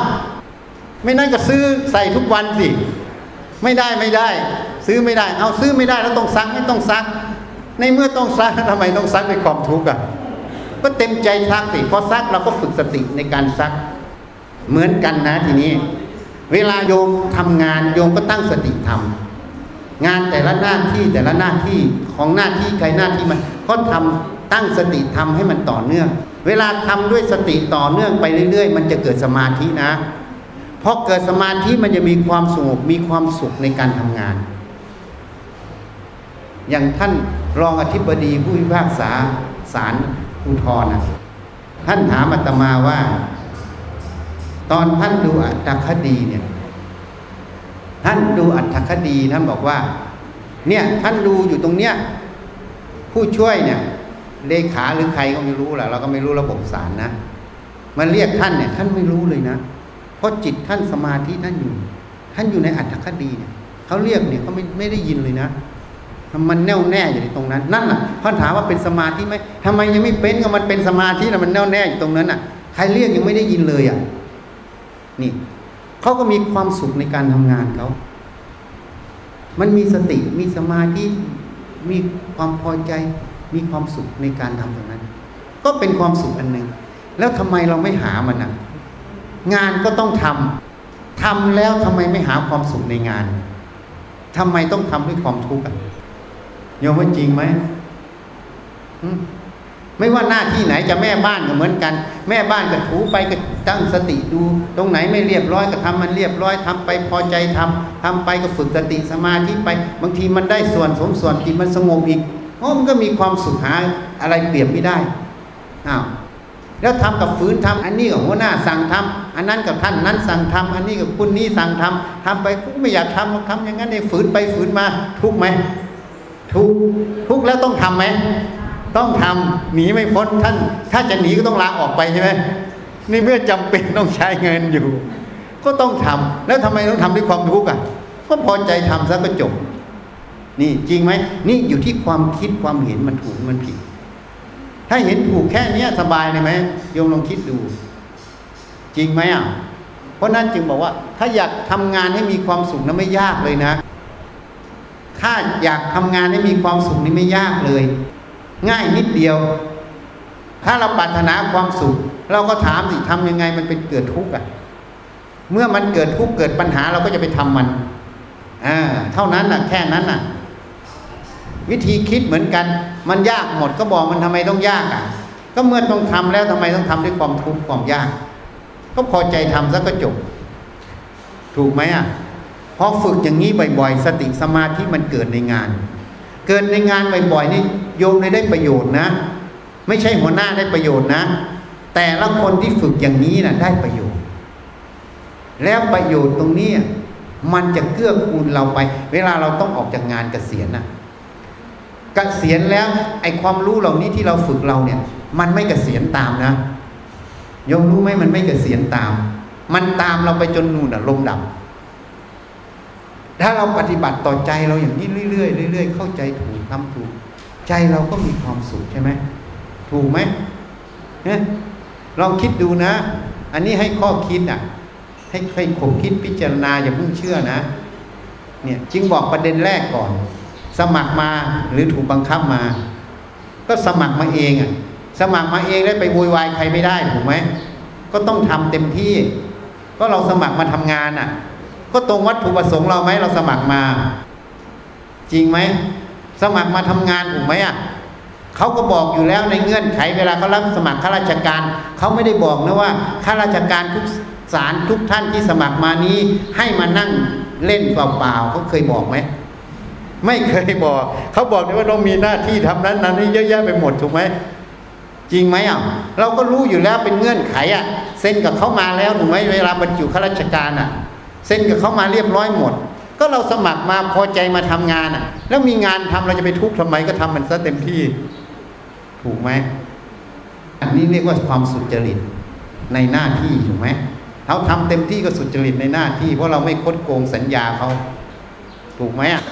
ไม่นั่นก็ซื้อใส่ทุกวันสิ ไม่ได้ไม่ได้ ซื้อไม่ได้ เอาซื้อไม่ได้แล้วต้องซักไม่ต้องซัก ในเมื่อต้องซักทำไมต้องซักด้วยความทุกข์อะก็เต็มใจซักสิพอซักเราก็ฝึกสติในการซัก เหมือนกันนะทีนี้ เวลาโยมทำงานโยมก็ตั้งสติทำงานแต่ละหน้าที่แต่ละหน้าที่ของหน้าที่ใครหน้าที่มันก็ทำตั้งสติทำให้มันต่อเนื่อง เวลาทำด้วยสติต่อเนื่องไปเรื่อย ๆ มันจะเกิดสมาธินะ พอเกิดสมาธิมันจะมีความสงบมีความสุขในการทำงาน อย่างท่านรองอธิบดีผู้พิพากษาศาลอุทธรณ์ท่านถามอาตมาว่า ตอนท่านดูอัตถคดีเนี่ยท่านดูอัตถคดีท่านบอกว่า เนี่ยท่านดูอยู่ตรงเนี้ยผู้ช่วยเนี่ยเลขาหรือใครก็ไม่รู้แหละเราก็ไม่รู้ระบบศาลนะมันเรียกท่านเนี่ย ท่านไม่รู้เลยนะ เพราะจิตท่านสมาธิท่านอยู่ ท่านอยู่ในอัตถคดีเนี่ยเขาเรียกเนี่ยเขาไม่ไม่ได้ยินเลยนะ มันแน่วแน่อยู่ในตรงนั้น นั่นแหละเขาถามว่าเป็นสมาธิไหมทำไมยังไม่เป็นก็มันเป็นสมาธินะมันแน่วแน่อยู่ตรงนั้นอะ ใครเรียกยังไม่ได้ยินเลยอะนี่เขาก็มีความสุขในการทำงานเขา มันมีสติมีสมาธิมีความพอใจมีความสุขในการทำตรงนั้น ก็เป็นความสุขอันหนึ่งแล้วทำไมเราไม่หามันอะ งานก็ต้องทำทำแล้วทำไมไม่หาความสุขในงานทำไมต้องทำด้วยความทุกข์อะโยมว่าจริงไหมไม่ว่าหน้าที่ไหนจะแม่บ้านก็เหมือนกัน แม่บ้านก็ถูไปก็ตั้งสติดู ตรงไหนไม่เรียบร้อยก็ทำมันเรียบร้อยทำไปพอใจทำทำไปก็ฝึกสติสมาธิไป บางทีมันได้ส่วนสมส่วนจิตมันสงบอีกโอ้มันก็มีความสุขหาอะไรเปรียบไม่ได้อ้าว แล้วทำกับฝืนทำอันนี้กับหัวหน้าสั่งทำอันนั้นกับท่านนั้นสั่งทำอันนี้กับคุณนี้สั่งทำทำไปกูไม่อยากทำทำอย่างนั้นเองฝืนไปฝืนมาทุกไหมทุกทุกแล้วต้องทํำไหมต้องทำหนีไม่พ้นท่าน ถ้าจะหนีก็ต้องลาออกไปใช่ไหมนี่เมื่อจำเป็นต้องใช้เงินอยู่ ก็ต้องทำแล้วทำไมต้องทำด้วยความทุกข์อะก็พอใจทำซะก็จบนี่จริงไหมนี่อยู่ที่ความคิดความเห็นมันถูกมันผิด ถ้าเห็นถูกแค่เนี้ยสบายเลยไหมโยมลองคิดดู จริงไหมอะเพราะนั้นจึงบอกว่า ถ้าอยากทำงานให้มีความสุขนั้นไม่ยากเลยนะ ถ้าอยากทำงานให้มีความสุขนี่ไม่ยากเลย ง่ายนิดเดียว ถ้าเราปรารถนาความสุข เราก็ถามสิทำยังไงมันเป็นเกิดทุกข์อะ เมื่อมันเกิดทุกข์เกิดปัญหาเราก็จะไปทำมันอ่าเท่านั้นน่ะ แค่นั้นน่ะ วิธีคิดเหมือนกัน มันยากหมดก็บอกมันทำไมต้องยากอะ ก็เมื่อต้องทำแล้วทำไมต้องทำด้วยความทุกข์ความยาก ก็พอใจทำซะก็จบ ถูกไหมอะพอฝึกอย่างนี้บ่อยๆ สติสมาธิมันเกิดในงาน เกิดในงานบ่อยๆนี่โยมได้ประโยชน์นะ ไม่ใช่หัวหน้าได้ประโยชน์นะ แต่ละคนที่ฝึกอย่างนี้นะ่ะได้ประโยชน์ แล้วประโยชน์ตรงนี้มันจะเกื้อกูลเราไป เวลาเราต้องออกจากงานเกษียณน่ะ กเกษียณแล้วไอความรู้เหล่านี้ที่เราฝึกเราเนี่ย มันไม่กเกษียณตามนะยมรู้ไหมมันไม่กเกษียณตาม มันตามเราไปจนนู่นอะลมดับถ้าเราปฏิบัติต่อใจเราอย่างนี้เรื่อยๆเรื่อยๆเข้าใจถูกทำถูก ใจเราก็มีความสุขใช่ไหมถูกไหมเนี่ยลองคิดดูนะ อันนี้ให้ข้อคิดอะ ให้ให้ขบคิดพิจารณาอย่าเพิ่งเชื่อนะ เนี่ยจึงบอกประเด็นแรกก่อน สมัครมาหรือถูกบังคับมา ก็สมัครมาเองอะสมัครมาเองแล้วไปโวยวายใครไม่ได้ถูกไหมก็ต้องทำเต็มที่ ก็เราสมัครมาทำงานอะ ก็ตรงวัตถุประสงค์เราไหมเราสมัครมา จริงไหมสมัครมาทำงานถูกไหมอะเขาก็บอกอยู่แล้วในเงื่อนไขเวลาเขารับสมัครข้าราชการเขาไม่ได้บอกนะว่าข้าราชการทุกสารทุกท่านที่สมัครมานี้ ให้มานั่งเล่นเปล่าๆเขาเคยบอกไหม ไม่เคยบอก เขาบอกว่าต้องมีหน้าที่ทำนั้นนั้นนี่เยอะแยะไปหมดถูกไหมจริงไหมอะเราก็รู้อยู่แล้วเป็นเงื่อนไขอะเซ็นกับเขามาแล้วถูกไหมเวลาบรรจุข้าราชการอะเซ็นกับเขามาเรียบร้อยหมด ก็เราสมัครมาพอใจมาทำงานอะ แล้วมีงานทำเราจะไปทุกข์ทำไมก็ทำมันซะเต็มที่ ถูกไหมอันนี้เรียกว่าความสุจริตในหน้าที่ถูกไหมเขาทำเต็มที่ก็สุจริตในหน้าที่ เพราะเราไม่คดโกงสัญญาเขาถูกไหมอะ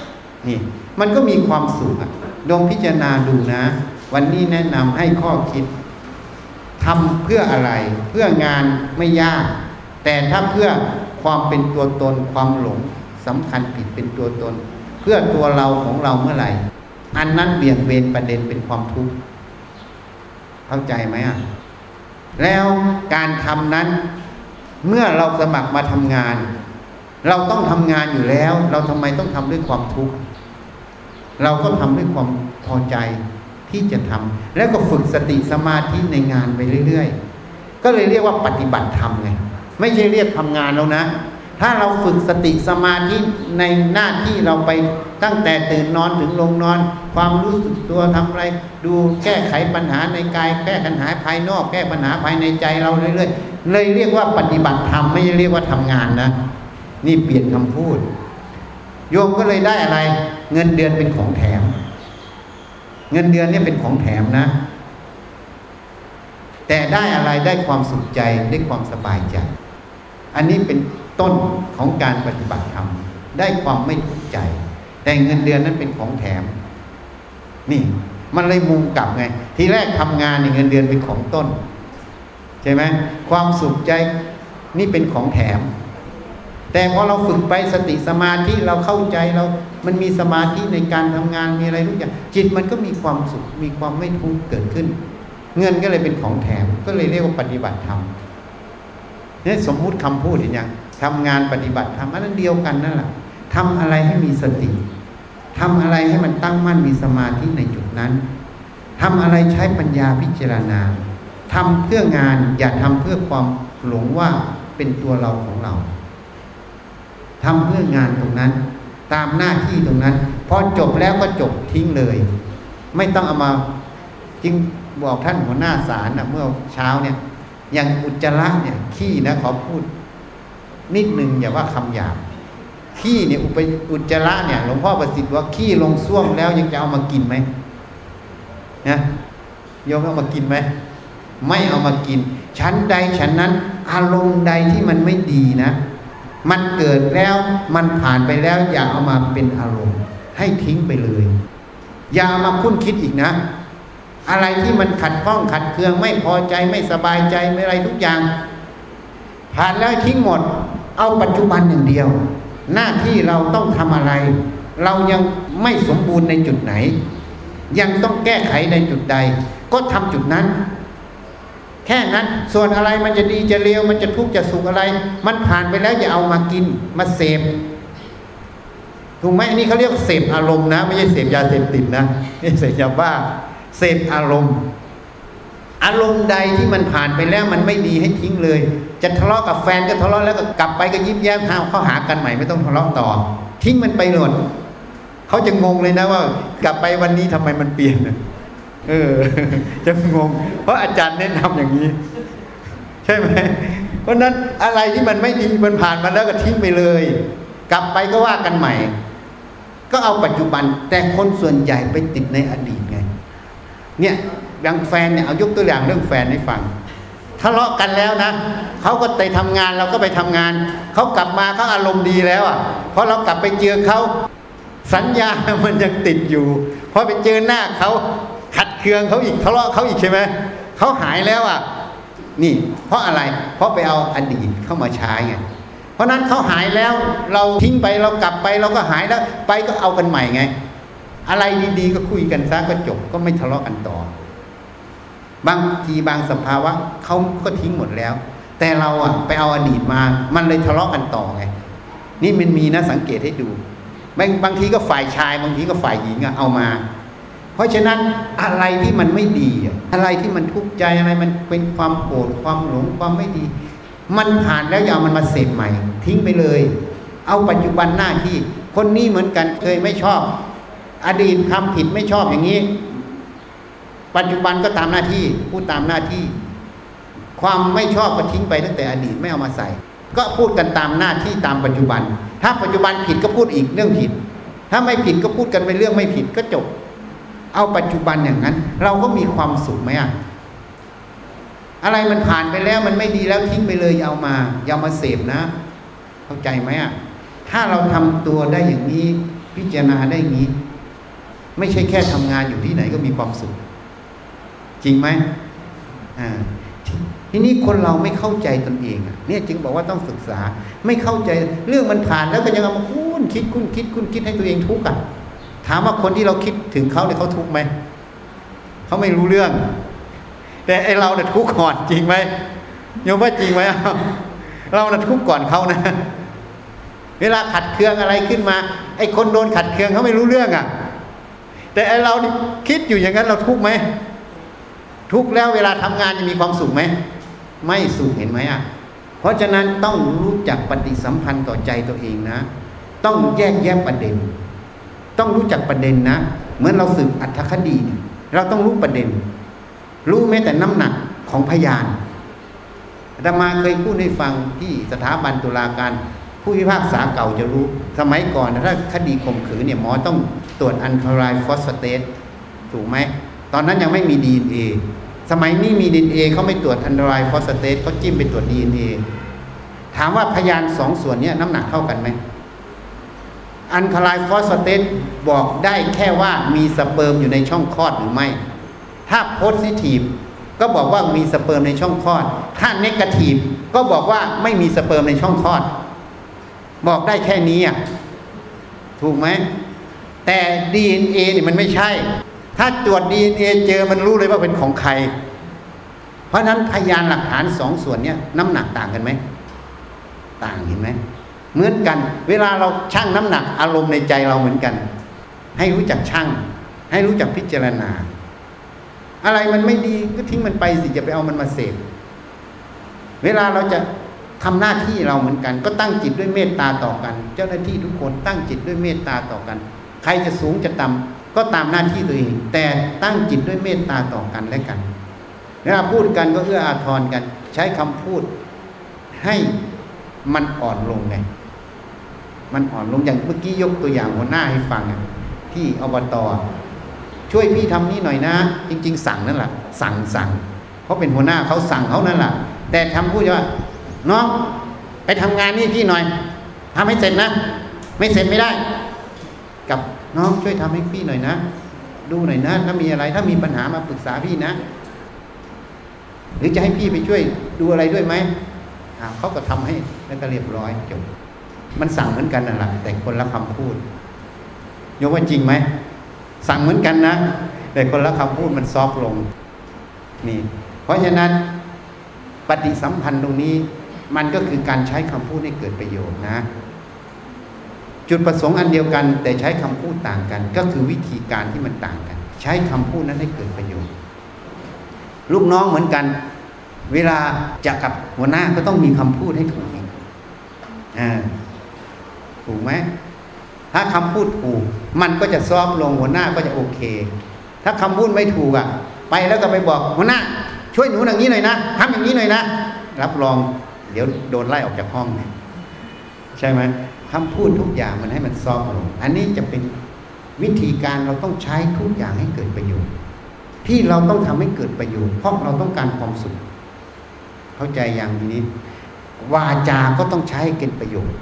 นี่มันก็มีความสุขอะลองพิจารณาดูนะ วันนี้แนะนำให้ข้อคิดทำเพื่ออะไรเพื่องานไม่ยาก แต่ถ้าเพื่อความเป็นตัวตนความหลงสำคัญผิดเป็นตัวตน เพื่อตัวเราของเราเมื่อไหร่ อันนั้นเบี่ยงเบนประเด็นเป็นความทุกข์เข้าใจไหมอะแล้วการทำนั้นเมื่อเราสมัครมาทำงาน เราต้องทำงานอยู่แล้ว เราทำไมต้องทำด้วยความทุกข์ เราก็ทำด้วยความพอใจที่จะทำแล้วก็ฝึกสติสมาธิในงานไปเรื่อยๆ ก็เลยเรียกว่าปฏิบัติธรรมไงไม่ใช่เรียกทำงานแล้วนะ ถ้าเราฝึกสติสมาธิในหน้าที่เราไปตั้งแต่ตื่นนอนถึงลงนอน ความรู้สึกตัวทำอะไร ดูแก้ไขปัญหาในกาย แก้ปัญหาภายนอก แก้ปัญหาภายในใจเราเรื่อยๆ เลยเรียกว่าปฏิบัติธรรมไม่ใช่เรียกว่าทำงานนะ นี่เปลี่ยนคำพูดโยมก็เลยได้อะไร เงินเดือนเป็นของแถม เงินเดือนเนี่ยเป็นของแถมนะ แต่ได้อะไรได้ความสุขใจได้ความสบายใจ อันนี้เป็นต้นของการปฏิบัติธรรมได้ความไม่ทุกข์ใจ แต่เงินเดือนนั้นเป็นของแถม นี่มันเลยมุงกลับไง ทีแรกทำงานนี่เงินเดือนเป็นของต้น ใช่ไหมความสุขใจนี่เป็นของแถม แต่พอเราฝึกไปสติสมาธิเราเข้าใจเรา มันมีสมาธิในการทำงานมีอะไรทุกอย่างจิตมันก็มีความสุขมีความไม่ทุกข์เกิดขึ้น เงินก็เลยเป็นของแถมก็เลยเรียกว่าปฏิบัติธรรมนี่สมมุติคำพูดเห็นยังทำงานปฏิบัติธรรมอันนั้นเดียวกันนั่นแหละทำอะไรให้มีสติทำอะไรให้มันตั้งมั่นมีสมาธิในจุดนั้นทำอะไรใช้ปัญญาพิจารณาทำเพื่องานอย่าทำเพื่อความหลงว่าเป็นตัวเราของเรา ทำเพื่องานตรงนั้น ตามหน้าที่ตรงนั้นพอจบแล้วก็จบทิ้งเลย ไม่ต้องเอามาจริงบอกท่านหัวหน้าศาลนะเมื่อเช้าเนี่ย อย่างอุจจาระเนี่ย ขี้นะขอพูด นิดหนึ่งอย่าว่าคำหยาบขี้เนี่ยอุปอุจจาระเนี่ยหลวงพ่อประสิทธิ์ว่าขี้ลงส้วมแล้วยังจะเอามากินไหมนะโยมเอามากินไหมไม่เอามากินชั้นใดชั้นนั้น อารมณ์ใดที่มันไม่ดีนะ มันเกิดแล้วมันผ่านไปแล้ว อย่าเอามาเป็นอารมณ์ ให้ทิ้งไปเลย อย่ามาคุ้นคิดอีกนะ อะไรที่มันขัดข้องขัดเคืองไม่พอใจไม่สบายใจไม่อะไรทุกอย่าง ผ่านแล้วทิ้งหมด เอาปัจจุบันอย่งเดียว หน้าที่เราต้องทำอะไร เรายังไม่สมบูรณ์ในจุดไหน ยังต้องแก้ไขในจุดใด ก็ทำจุดนั้น แค่นั้นส่วนอะไรมันจะดีจะเลวมันจะทุกข์จะสุขอะไร มันผ่านไปแล้วอย่าเอามากินมาเสพถูกไหมอันนี้เขาเรียกเสพอารมณ์นะ ไม่ใช่เสพยาเสพติดนะไม่เสพยาบ้าเสพอารมณ์ อารมณ์ใดที่มันผ่านไปแล้วมันไม่ดีให้ทิ้งเลย จะทะเลาะกับแฟนก็ทะเลาะแล้วก็กลับไปก็ยิ้มแย้มหาเข้าหากันใหม่ไม่ต้องทะเลาะต่อ ทิ้งมันไปหมดเขาจะงงเลยนะว่า กลับไปวันนี้ทำไมมันเปลี่ยน เออ จะงง เพราะอาจารย์แนะนำอย่างนี้ ใช่ไหมเพราะนั้นอะไรที่มันไม่ดีมันผ่านมาแล้วก็ทิ้งไปเลย กลับไปก็ว่ากันใหม่ ก็เอาปัจจุบัน แต่คนส่วนใหญ่ไปติดในอดีตไง เนี่ยอย่างแฟนเนี่ยเอายกตัวอย่างเรื่องแฟนให้ฟังทะเลาะกันแล้วนะเขาก็ไปทำงานเราก็ไปทำงาน เขากลับมาเขาอารมณ์ดีแล้วอะเพราะเรากลับไปเจอเขาสัญญามันยังติดอยู่พอไปเจอหน้าเขา ขัดเคืองเขาอีกทะเลาะเขาอีกใช่ไหมเขาหายแล้วอะนี่ เพราะอะไร เพราะไปเอาอดีตเข้ามาใช้ไงเพราะนั้นเขาหายแล้วเราทิ้งไปเรากลับไปเราก็หายแล้วไปก็เอากันใหม่ไง อะไรดีๆก็คุยกันซะก็จบก็ไม่ทะเลาะกันต่อ บางทีบางสภาวะเขาก็ทิ้งหมดแล้ว แต่เราอะไปเอาอดีตมา มันเลยทะเลาะกันต่อไง นี่มันมีนะสังเกตให้ดูบางบางทีก็ฝ่ายชาย บางทีก็ฝ่ายหญิงอะเอามา เพราะฉะนั้นอะไรที่มันไม่ดี อะไรที่มันทุกข์ใจอะไรมันเป็นความโกรธความหลงความไม่ดี มันผ่านแล้วอย่ามันมาเสพใหม่ ทิ้งไปเลย เอาปัจจุบันหน้าที่ คนนี้เหมือนกันเคยไม่ชอบ อดีตทำผิดไม่ชอบอย่างนี้ ปัจจุบันก็ตามหน้าที่พูดตามหน้าที่ ความไม่ชอบก็ทิ้งไปตั้งแต่อดีตไม่เอามาใส่ ก็พูดกันตามหน้าที่ตามปัจจุบัน ถ้าปัจจุบันผิดก็พูดอีกเรื่องผิด ถ้าไม่ผิดก็พูดกันไปเรื่องไม่ผิดก็จบ เอาปัจจุบันอย่างนั้น เราก็มีความสุขไหมอะอะไรมันผ่านไปแล้วมันไม่ดีแล้วทิ้งไปเลยอย่าเอามาอย่ามาเสพนะ เข้าใจไหมอะถ้าเราทำตัวได้อย่างนี้ พิจารณาได้อย่างนี้ ไม่ใช่แค่ทำงานอยู่ที่ไหนก็มีความสุข จริงไหมอ่าทีนี้คนเราไม่เข้าใจตนเองอะเนี่ยจึงบอกว่าต้องศึกษา ไม่เข้าใจเรื่องมันผ่านแล้วก็ยังมาพูดนคิดคุ้นคิดคุ้นคิดให้ตัวเองทุกข์อะามว่าคนที่เราคิดถึงเขาเนี่ยเขาทุกข์ไหมเขาไม่รู้เรื่อง แต่ไอเราเนี่ยทุกข์ก่อนจริงไหมโยมว่าจริงไหมเราเนี่ยทุกข์ก่อนเขานะ เวลาขัดเคืองอะไรขึ้นมา ไอคนโดนขัดเคืองเขาไม่รู้เรื่องอะ แต่ไอเราคิดอยู่อย่างนั้นเราทุกข์ไหมทุกข์แล้วเวลาทำงานจะมีความสุขไหมไม่สุขเห็นไหมอะเพราะฉะนั้นต้องรู้จักปฏิสัมพันธ์ต่อใจตัวเองนะ ต้องแยกแยะประเด็น ต้องรู้จักประเด็นนะ เหมือนเราสืบอัตถคดีเนี่ยเราต้องรู้ประเด็น รู้แม้แต่น้ำหนักของพยานอาตมาเคยพูดให้ฟังที่สถาบันตุลาการ ผู้พิพากษาเก่าจะรู้ สมัยก่อนถ้าคดีข่มขืนเนี่ยหมอต้องตรวจ acid phosphatase ถูกไหม ตอนนั้นยังไม่มีดีเอ็นเอสมัยนี้มีดีเอ็นเอเขาไม่ตรวจ acid phosphatase เขาจิ้มไปตรวจดีเอ็นเอถามว่าพยานสองส่วนนี้น้ำหนักเท่ากันไหม acid phosphatase บอกได้แค่ว่ามีสเปิร์มอยู่ในช่องคลอดหรือไม่ ถ้า positive ก็บอกว่ามีสเปิร์มในช่องคลอด ถ้า negativeก็บอกว่าไม่มีสเปิร์มในช่องคลอด บอกได้แค่นี้อะถูกไหมแต่ DNA เนี่ยมันไม่ใช่ ถ้าตรวจ DNA เจอมันรู้เลยว่าเป็นของใคร เพราะฉะนั้นพยานหลักฐานสองส่วนเนี้ยน้ำหนักต่างกันไหม ต่างเห็นไหม เหมือนกัน เวลาเราชั่งน้ำหนัก อารมณ์ในใจเราเหมือนกัน ให้รู้จักชั่ง ให้รู้จักพิจารณา อะไรมันไม่ดีก็ทิ้งมันไปสิจะไปเอามันมาเสพเวลาเราจะทำหน้าที่เราเหมือนกัน ก็ตั้งจิตด้วยเมตตาต่อกัน เจ้าหน้าที่ทุกคนตั้งจิตด้วยเมตตาต่อกัน ใครจะสูงจะต่ำก็ตามหน้าที่ตัวเอง แต่ตั้งจิตด้วยเมตตาต่อกันและกันเวลาพูดกันก็เอื้ออาทรกัน ใช้คำพูดให้มันอ่อนลงไง มันอ่อนลงอย่างเมื่อกี้ยกตัวอย่างหัวหน้าให้ฟังที่อบตช่วยพี่ทำนี่หน่อยนะ จริง ๆ สั่งนั่นแหละสั่งสั่งเขาเป็นหัวหน้าเขาสั่งเขานั่นแหละแต่ทำพูดว่าน้องไปทำงานนี่พี่หน่อยทำให้เสร็จนะ ไม่เสร็จไม่ได้ กับน้องช่วยทำให้พี่หน่อยนะ ดูหน่อยนะ ถ้ามีอะไรถ้ามีปัญหามาปรึกษาพี่นะ หรือจะให้พี่ไปช่วยดูอะไรด้วยไหมเขาก็ทำให้แล้วก็เรียบร้อยจบ มันสั่งเหมือนกันนั่นแหละแต่คนละคำพูดยกว่าจริงไหมสั่งเหมือนกันนะ แต่คนละคำพูดมันซอฟลงนี่ เพราะฉะนั้นปฏิสัมพันธ์ตรงนี้ มันก็คือการใช้คำพูดให้เกิดประโยชน์นะ จุดประสงค์อันเดียวกัน แต่ใช้คำพูดต่างกัน ก็คือวิธีการที่มันต่างกัน ใช้คำพูดนั้นให้เกิดประโยชน์ ลูกน้องเหมือนกัน เวลาจะกับหัวหน้าก็ต้องมีคำพูดให้ถูกอ่า ถูกไหมถ้าคำพูดถูก มันก็จะซอฟลงหัวหน้าก็จะโอเค ถ้าคำพูดไม่ถูกอะ ไปแล้วก็ไปบอกหัวหน้า ช่วยหนูอย่างนี้หน่อยนะทำอย่างนี้หน่อยนะรับรอง เดี๋ยวโดนไล่ออกจากห้องใช่ไหมคำพูดทุกอย่างมันให้มันซอฟลง อันนี้จะเป็นวิธีการเราต้องใช้ทุกอย่างให้เกิดประโยชน์ ที่เราต้องทำให้เกิดประโยชน์เพราะเราต้องการความสุข เข้าใจอย่างนี้ วาจาก็ต้องใช้ให้เกิดประโยชน์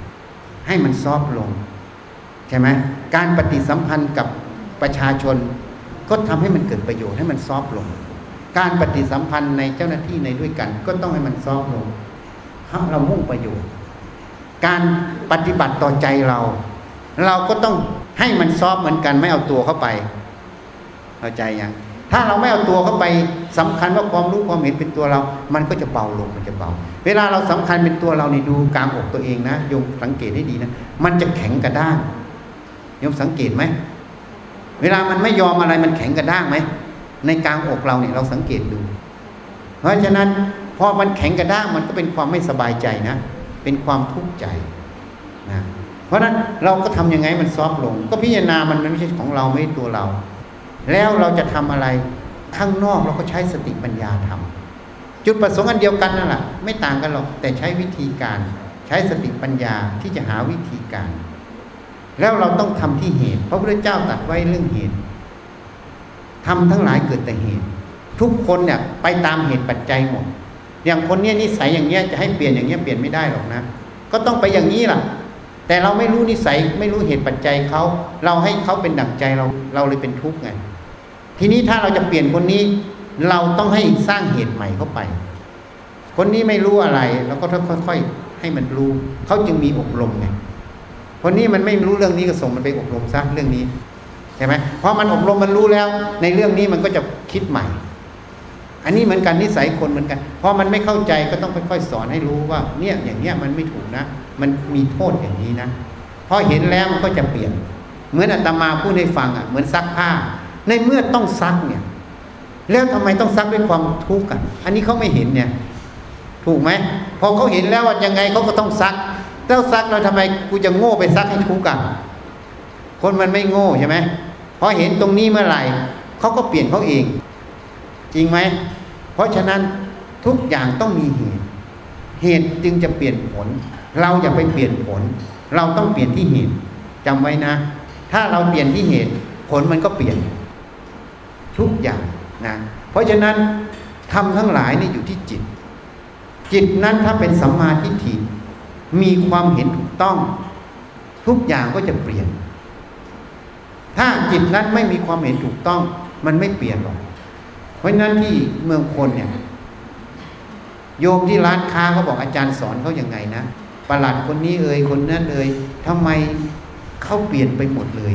ให้มันซอฟลง ใช่ไหมการปฏิสัมพันธ์กับประชาชน ก็ทำให้มันเกิดประโยชน์ให้มันซอฟลง การปฏิสัมพันธ์ในเจ้าหน้าที่ในด้วยกัน ก็ต้องให้มันซอฟลงถ้าเรามุ่งประโยชน์ การปฏิบัติต่อใจเรา เราก็ต้องให้มันซอฟเหมือนกันไม่เอาตัวเข้าไปเข้าใจยัง ถ้าเราไม่เอาตัวเข้าไปสำคัญว่าความรู้ความเห็นเป็นตัวเรา มันก็จะเบาลงมันจะเบา เวลาเราสำคัญเป็นตัวเรานี่ดูกลางอกตัวเองนะโยมสังเกตให้ดีนะ มันจะแข็งกระด้างโยมสังเกตไหมเวลามันไม่ยอมอะไรมันแข็งกระด้างไหมในกลางอกเราเนี่ยเราสังเกตดู เพราะฉะนั้นพอมันแข็งกระด้างมันก็เป็นความไม่สบายใจนะ เป็นความทุกข์ใจนะเพราะฉะนั้นเราก็ทํำยังไงมันซอฟลง ก็พิจารณามันไม่ใช่ของเราไม่ใช่ตัวเรา แล้วเราจะทำอะไรข้างนอกเราก็ใช้สติปัญญาทำจุดประสงค์อันเดียวกันนั่นแหละไม่ต่างกันหรอกแต่ใช้วิธีการ ใช้สติปัญญาที่จะหาวิธีการ แล้วเราต้องทำที่เหตุ พระพระเจ้าตัดไว้เรื่องเหตุทำทั้งหลายเกิดแต่เหตุ ทุกคนเนี่ยไปตามเหตุปัจจัยหมด อย่างคนเนี้ยนิสัยอย่างเงี้ยจะให้เปลี่ยนอย่างเงี้ยเปลี่ยนไม่ได้หรอกนะ ก็ต้องไปอย่างนี้ล่ะ แต่เราไม่รู้นิสัยไม่รู้เหตุปัจจัยเขาเราให้เขาเป็นดั่งใจเราเราเลยเป็นทุกข์ไง ทีนี้ถ้าเราจะเปลี่ยนคนนี้ เราต้องให้สร้างเหตุใหม่เข้าไป คนนี้ไม่รู้อะไรเราก็ค่อยๆให้มันรู้เขาจึงมีอบรมไงคนนี้มันไม่รู้เรื่องนี้ก็ส่งมันไปอบรมซะเรื่องนี้ใช่ไหมเพราะมันอบรมมันรู้แล้ว ในเรื่องนี้มันก็จะคิดใหม่ อันนี้เหมือนกันนิสัยคนเหมือนกันพอมันไม่เข้าใจก็ต้องค่อยๆสอนให้รู้ว่า เนี่ยอย่างเนี้ยมันไม่ถูกนะ มันมีโทษอย่างนี้นะพอเห็นแล้วมันก็จะเปลี่ยน เหมือนอาตมาพูดให้ฟังอะ เหมือนซักผ้า ในเมื่อต้องซักเนี่ย แล้วทำไมต้องซักด้วยความทุกข์กันอันนี้เขาไม่เห็นเนี่ย ถูกไหมพอเขาเห็นแล้วว่ายังไงเขาก็ต้องซักแล้วซักเราทำไมกูจะโง่ไปซักให้ทุกข์กันคนมันไม่โง่ใช่ไหมพอเห็นตรงนี้เมื่อไหร่เขาก็เปลี่ยนเขาเอง จริงไหมเพราะฉะนั้นทุกอย่างต้องมีเหตุ เหตุจึงจะเปลี่ยนผล เราอย่าไปเปลี่ยนผล เราต้องเปลี่ยนที่เหตุจำไว้นะ ถ้าเราเปลี่ยนที่เหตุ ผลมันก็เปลี่ยน ทุกอย่างนะเพราะฉะนั้นทำทั้งหลายนี่อยู่ที่จิต จิตนั้นถ้าเป็นสัมมาทิฏฐิมีความเห็นถูกต้อง ทุกอย่างก็จะเปลี่ยน ถ้าจิตนั้นไม่มีความเห็นถูกต้อง มันไม่เปลี่ยนหรอกเพราะนั้นที่เมืองคนเนี่ยโยมที่ร้านค้าเขาบอกอาจารย์สอนเขาอย่างไงนะประหลัดคนนี้เอ่ยคนนั้นเอ่ยทำไมเขาเปลี่ยนไปหมดเลย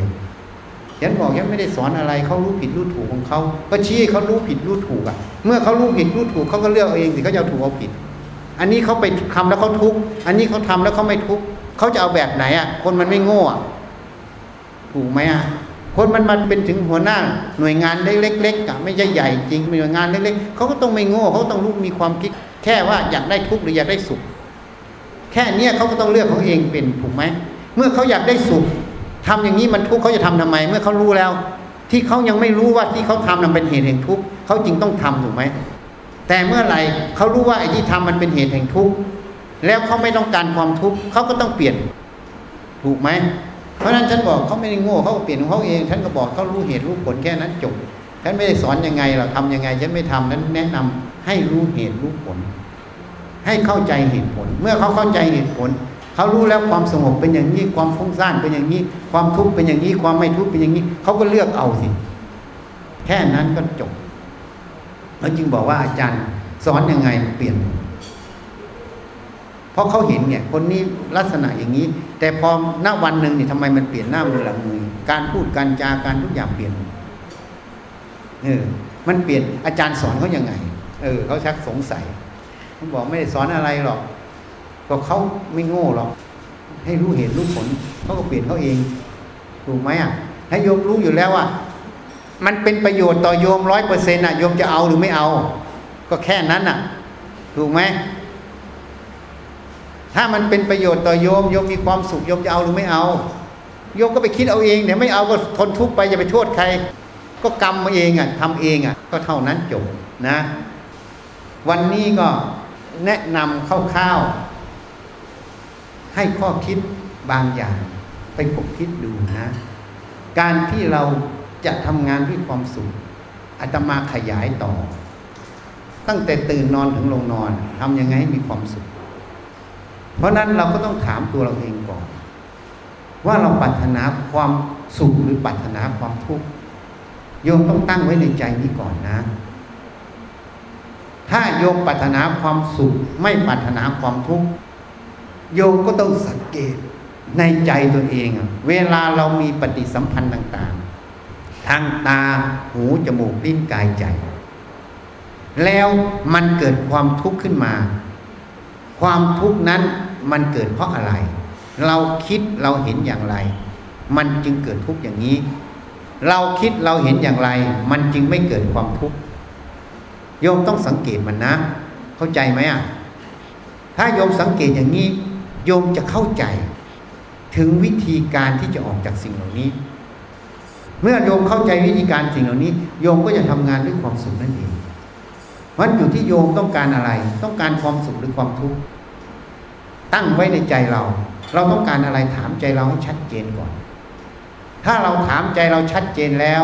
ฉันบอกยังไม่ได้สอนอะไรเขารู้ผิดรู้ถูกของเขาก็ชี้เขารู้ผิดรู้ถูกอะ เมื่อเขารู้ผิดรู้ถูกเขาก็เลือกเองสิเขาจะเอาถูกเอาผิด อันนี้เขาไปทำแล้วเขาทุกข์อันนี้เขาทำแล้วเขาไม่ทุกข์เขาจะเอาแบบไหนอะ คนมันไม่โง่ถูกไหมอะคนมันมันเป็นถึงหัวหน้าหน่วยงานเล็กๆอะไม่ใช่ใหญ่จริงหน่วยงานเล็กๆเขาก็ต้องไม่โง่เขาต้องรู้มีความคิด แค่ว่าอยากได้ทุกข์หรืออยากได้สุข แค่เนี้ยเขาก็ต้องเลือกเขาเองเป็นถูกไหมเมื่อเขาอยากได้สุข ทำอย่างนี้มันทุกข์เขาจะทำทำไม เมื่อเขารู้แล้ว ที่เขายังไม่รู้ว่าที่เขาทำนั้นเป็นเหตุแห่งทุกข์เขาจึงต้องทำถูกไหมแต่เมื่อไหร่เขารู้ว่าไอ้ที่ทำมันเป็นเหตุแห่งทุกข์แล้วเขาไม่ต้องการความทุกข์เขาก็ต้องเปลี่ยน ถูกไหมเพราะนั้นฉันบอกเขาไม่ได้โง่เขาเปลี่ยนของเขาเอง ฉันก็บอกเขารู้เหตุรู้ผลแค่นั้นจบฉันไม่ได้สอนยังไงเราทำยังไงฉันไม่ทำนั้นแนะนำให้รู้เหตุรู้ผล ให้เข้าใจเหตุผล เมื่อเขาเข้าใจเหตุผล เขารู้แล้วความสงบเป็นอย่างนี้ ความฟุ้งซ่านเป็นอย่างนี้ ความทุกข์เป็นอย่างนี้ ความไม่ทุกข์เป็นอย่างนี้ เขาก็เลือกเอาสิ แค่นั้นก็จบเขาจึงบอกว่าอาจารย์สอนยังไงเปลี่ยน เพราะเขาเห็นเนี่ย คนนี้ลักษณะอย่างนี้ แต่พอหน้าวันหนึ่งเนี่ยทำไมมันเปลี่ยนหน้ามือหลังมือ การพูดการจาการทุกอย่างเปลี่ยนเออมันเปลี่ยนอาจารย์สอนเขายังไง เออเขาชักสงสัยเขาบอกไม่ได้สอนอะไรหรอก ก็เขาไม่โง่หรอกให้รู้เหตุรู้ผลเขาก็เปลี่ยนเขาเองถูกไหมอะให้โยมรู้อยู่แล้วว่า มันเป็นประโยชน์ต่อโยมร้อยเปอร์เซ็นต์อะโยมจะเอาหรือไม่เอา ก็แค่นั้นอะ ถูกไหมถ้ามันเป็นประโยชน์ต่อโยมโยมมีความสุขโยมจะเอาหรือไม่เอาโยมก็ไปคิดเอาเองเดี๋ยวไม่เอาก็ทนทุกข์ไปอย่าไปโทษใคร ก็กรรมมาเองอะทำเองอะ ก็เท่านั้นจบนะ วันนี้ก็แนะนำคร่าวๆ ให้ข้อคิดบางอย่างไปคบคิดดูนะ การที่เราจะทำงานด้วยความสุขอาตมาขยายต่อ ตั้งแต่ตื่นนอนถึงลงนอนทำยังไงให้มีความสุข เพราะนั้นเราก็ต้องถามตัวเราเองก่อน ว่าเราปรารถนาความสุขหรือปรารถนาความทุกข์โยมต้องตั้งไว้ในใจนี้ก่อนนะ ถ้าโยมปรารถนาความสุขไม่ปรารถนาความทุกข์ โยมก็ต้องสังเกตในใจตัวเอง เวลาเรามีปฏิสัมพันธ์ต่าง ๆ ทางตาหู จมูกลิ้นกายใจ แล้วมันเกิดความทุกข์ขึ้นมา ความทุกข์นั้นมันเกิดเพราะอะไร เราคิดเราเห็นอย่างไร มันจึงเกิดทุกข์อย่างนี้ เราคิดเราเห็นอย่างไร มันจึงไม่เกิดความทุกข์โยมต้องสังเกตมันนะ เข้าใจไหมอะถ้าโยมสังเกตอย่างนี้ โยมจะเข้าใจถึงวิธีการที่จะออกจากสิ่งเหล่านี้ เมื่อโยมเข้าใจวิธีการสิ่งเหล่านี้ โยมก็จะทำงานด้วยความสุขนั่นเองมันอยู่ที่โยมต้องการอะไร ต้องการความสุขหรือความทุกข์ตั้งไว้ในใจเรา เราต้องการอะไรถามใจเราให้ชัดเจนก่อน ถ้าเราถามใจเราชัดเจนแล้ว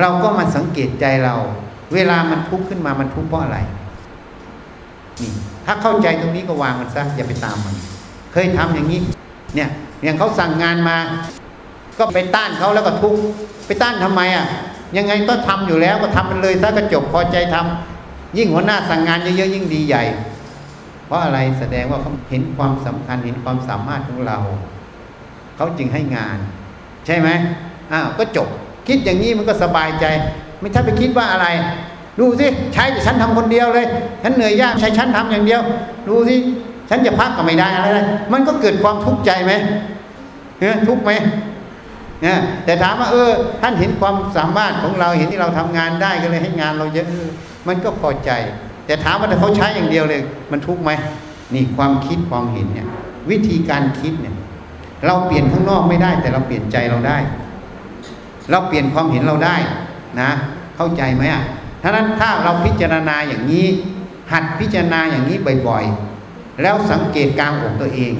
เราก็มาสังเกตใจเรา เวลามันทุกข์ขึ้นมามันทุกข์เพราะอะไร นี่ถ้าเข้าใจตรงนี้ก็วางมันซะอย่าไปตามมัน เคยทำอย่างนี้ เนี่ยอย่างเขาสั่งงานมา ก็ไปต้านเขาแล้วก็ทุกไปต้านทำไมอะ ยังไงก็ทำอยู่แล้วก็ทำมันเลยซะก็จบพอใจทำยิ่งหัวหน้าสั่งงานเยอะๆยิ่งดีใหญ่ เพราะอะไรแสดงว่าเขาเห็นความสำคัญเห็นความสามารถของเรา เขาจึงให้งาน ใช่ไหมอ้าวก็จบ คิดอย่างนี้มันก็สบายใจ ไม่ใช่ไปคิดว่าอะไร ดูสิใช้ฉันทำคนเดียวเลยฉันเหนื่อยยากใช้ฉันทำอย่างเดียว ดูสิฉันจะพักก็ไม่ได้อะไรเลยมันก็เกิดความทุกข์ใจไหมเนี่ยทุกข์ไหมเนี่ยแต่ถามว่าเออ ท่านเห็นความสามารถของเราเห็นที่เราทำงานได้ก็เลยให้งานเราเยอะมันก็พอใจ แต่ถามว่าถ้าเขาใช้อย่างเดียวเลย มันทุกข์ไหมนี่ความคิดความเห็นเนี่ย วิธีการคิดเนี่ย เราเปลี่ยนข้างนอกไม่ได้ แต่เราเปลี่ยนใจเราได้ เราเปลี่ยนความเห็นเราได้นะ เข้าใจไหมอะ ท่านั้นถ้าเราพิจารณาอย่างนี้ หัดพิจารณาอย่างนี้บ่อยๆ แล้วสังเกตกลางอกตัวเอง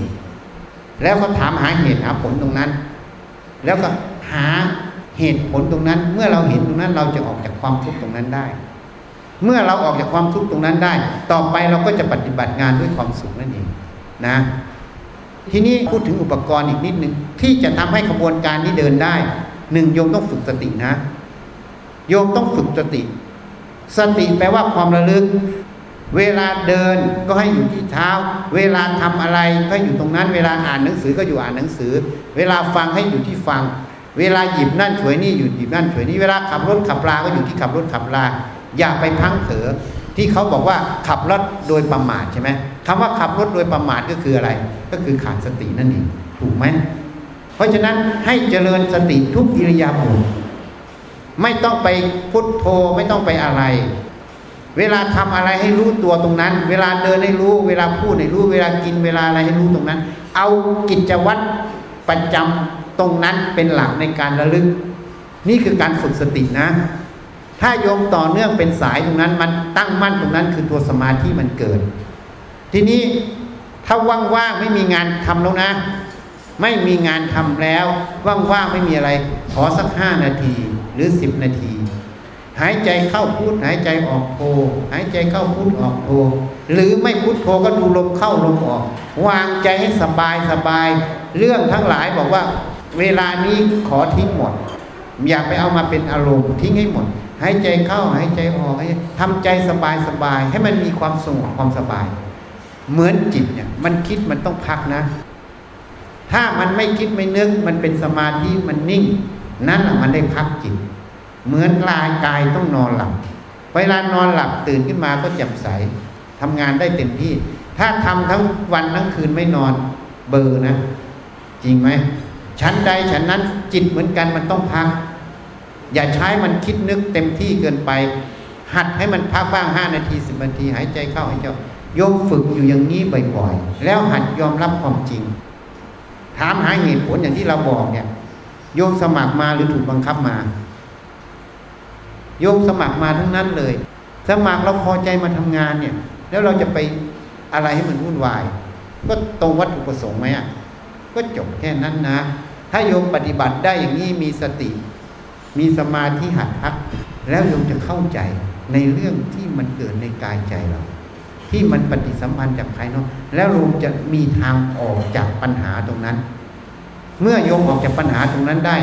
แล้วก็ถามหาเหตุหาผลตรงนั้น แล้วก็หาเหตุผลตรงนั้น เมื่อเราเห็นตรงนั้นเราจะออกจากความทุกข์ตรงนั้นได้ เมื่อเราออกจากความทุกข์ตรงนั้นได้ ต่อไปเราก็จะปฏิบัติงานด้วยความสุขนั่นเองนะ ทีนี้พูดถึงอุปกรณ์อีกนิดหนึ่งที่จะทำให้ขบวนการนี้เดินได้หนึ่งโยมต้องฝึกสตินะ โยมต้องฝึกสติ สติแปลว่าความระลึก เวลาเดินก็ให้อยู่ที่เท้า เวลาทำอะไรก็อยู่ตรงนั้น เวลาอ่านหนังสือก็อยู่อ่านหนังสือ เวลาฟังให้อยู่ที่ฟัง เวลาหยิบนั่นฉวยนี่อยู่หยิบนั่นฉวยนี่เวลาขับรถขับลาก็อยู่ที่ขับรถขับลาอย่าไปพังเถอที่เขาบอกว่าขับรถโดยประมาทใช่ไหมคำว่าขับรถโดยประมาทก็คืออะไร ก็คือขาดสตินั่นเองถูกไหมเพราะฉะนั้นให้เจริญสติทุกอิริยาบถ ไม่ต้องไปพุทโธไม่ต้องไปอะไร เวลาทำอะไรให้รู้ตัวตรงนั้น เวลาเดินให้รู้ เวลาพูดให้รู้ เวลากินเวลาอะไรให้รู้ตรงนั้น เอากิจวัตรประจำตรงนั้นเป็นหลักในการระลึก นี่คือการฝึกสตินะ ถ้าโยมต่อเนื่องเป็นสายตรงนั้น มันตั้งมั่นตรงนั้น คือตัวสมาธิมันเกิด ทีนี้ถ้าว่างๆไม่มีงานทำแล้วนะ ไม่มีงานทำแล้วว่างๆไม่มีอะไร ขอสักห้านาทีหรือสิบนาที หายใจเข้าพุทหายใจออกโทหายใจเข้าพุทออกโทหรือไม่พุทโทก็ดูลมเข้าลมออก วางใจให้สบายสบาย เรื่องทั้งหลายบอกว่า เวลานี้ขอทิ้งหมด อย่าไปเอามาเป็นอารมณ์ทิ้งให้หมดหายใจเข้าหายใจออกให้ทำใจสบายสบายให้มันมีความสงบความสบาย เหมือนจิตเนี่ยมันคิดมันต้องพักนะ ถ้ามันไม่คิดไม่นึก มันเป็นสมาธิมันนิ่ง นั่นแหละมันได้พักจิต เหมือนกายกายต้องนอนหลับ เวลานอนหลับตื่นขึ้นมาก็แจ่มใสทำงานได้เต็มที่ ถ้าทำทั้งวันทั้งคืนไม่นอนเบอร์นะ จริงไหมชั้นใดฉันนั้นจิตเหมือนกันมันต้องพัก อย่าใช้มันคิดนึกเต็มที่เกินไป หัดให้มันพักบ้างห้านาทีสิบนาทีหายใจเข้าหายใจโยมฝึกอยู่อย่างนี้บ่อยๆ แล้วหัดยอมรับความจริง ถามหาเหตุผลอย่างที่เราบอกเนี่ย โยมสมัครมาหรือถูกบังคับมา โยมสมัครมาทั้งนั้นเลย สมัครเราพอใจมาทำงานเนี่ย แล้วเราจะไปอะไรให้มันวุ่นวาย ก็ตรงวัตถุประสงค์ไหมอะก็จบแค่นั้นนะ ถ้าโยมปฏิบัติได้อย่างนี้มีสติ มีสมาธิหัดพัก แล้วโยมจะเข้าใจในเรื่องที่มันเกิดในกายใจเรา ที่มันปฏิสัมพันธ์จากภายนอก แล้วโยมจะมีทางออกจากปัญหาตรงนั้น เมื่อโยมออกจากปัญหาตรงนั้นได้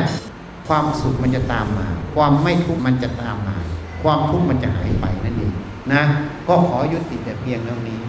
ความสุขมันจะตามมา ความไม่ทุกข์มันจะตามมา ความทุกข์มันจะหายไปนั่นเองนะ ก็ขอยุติแต่เพียงเท่านี้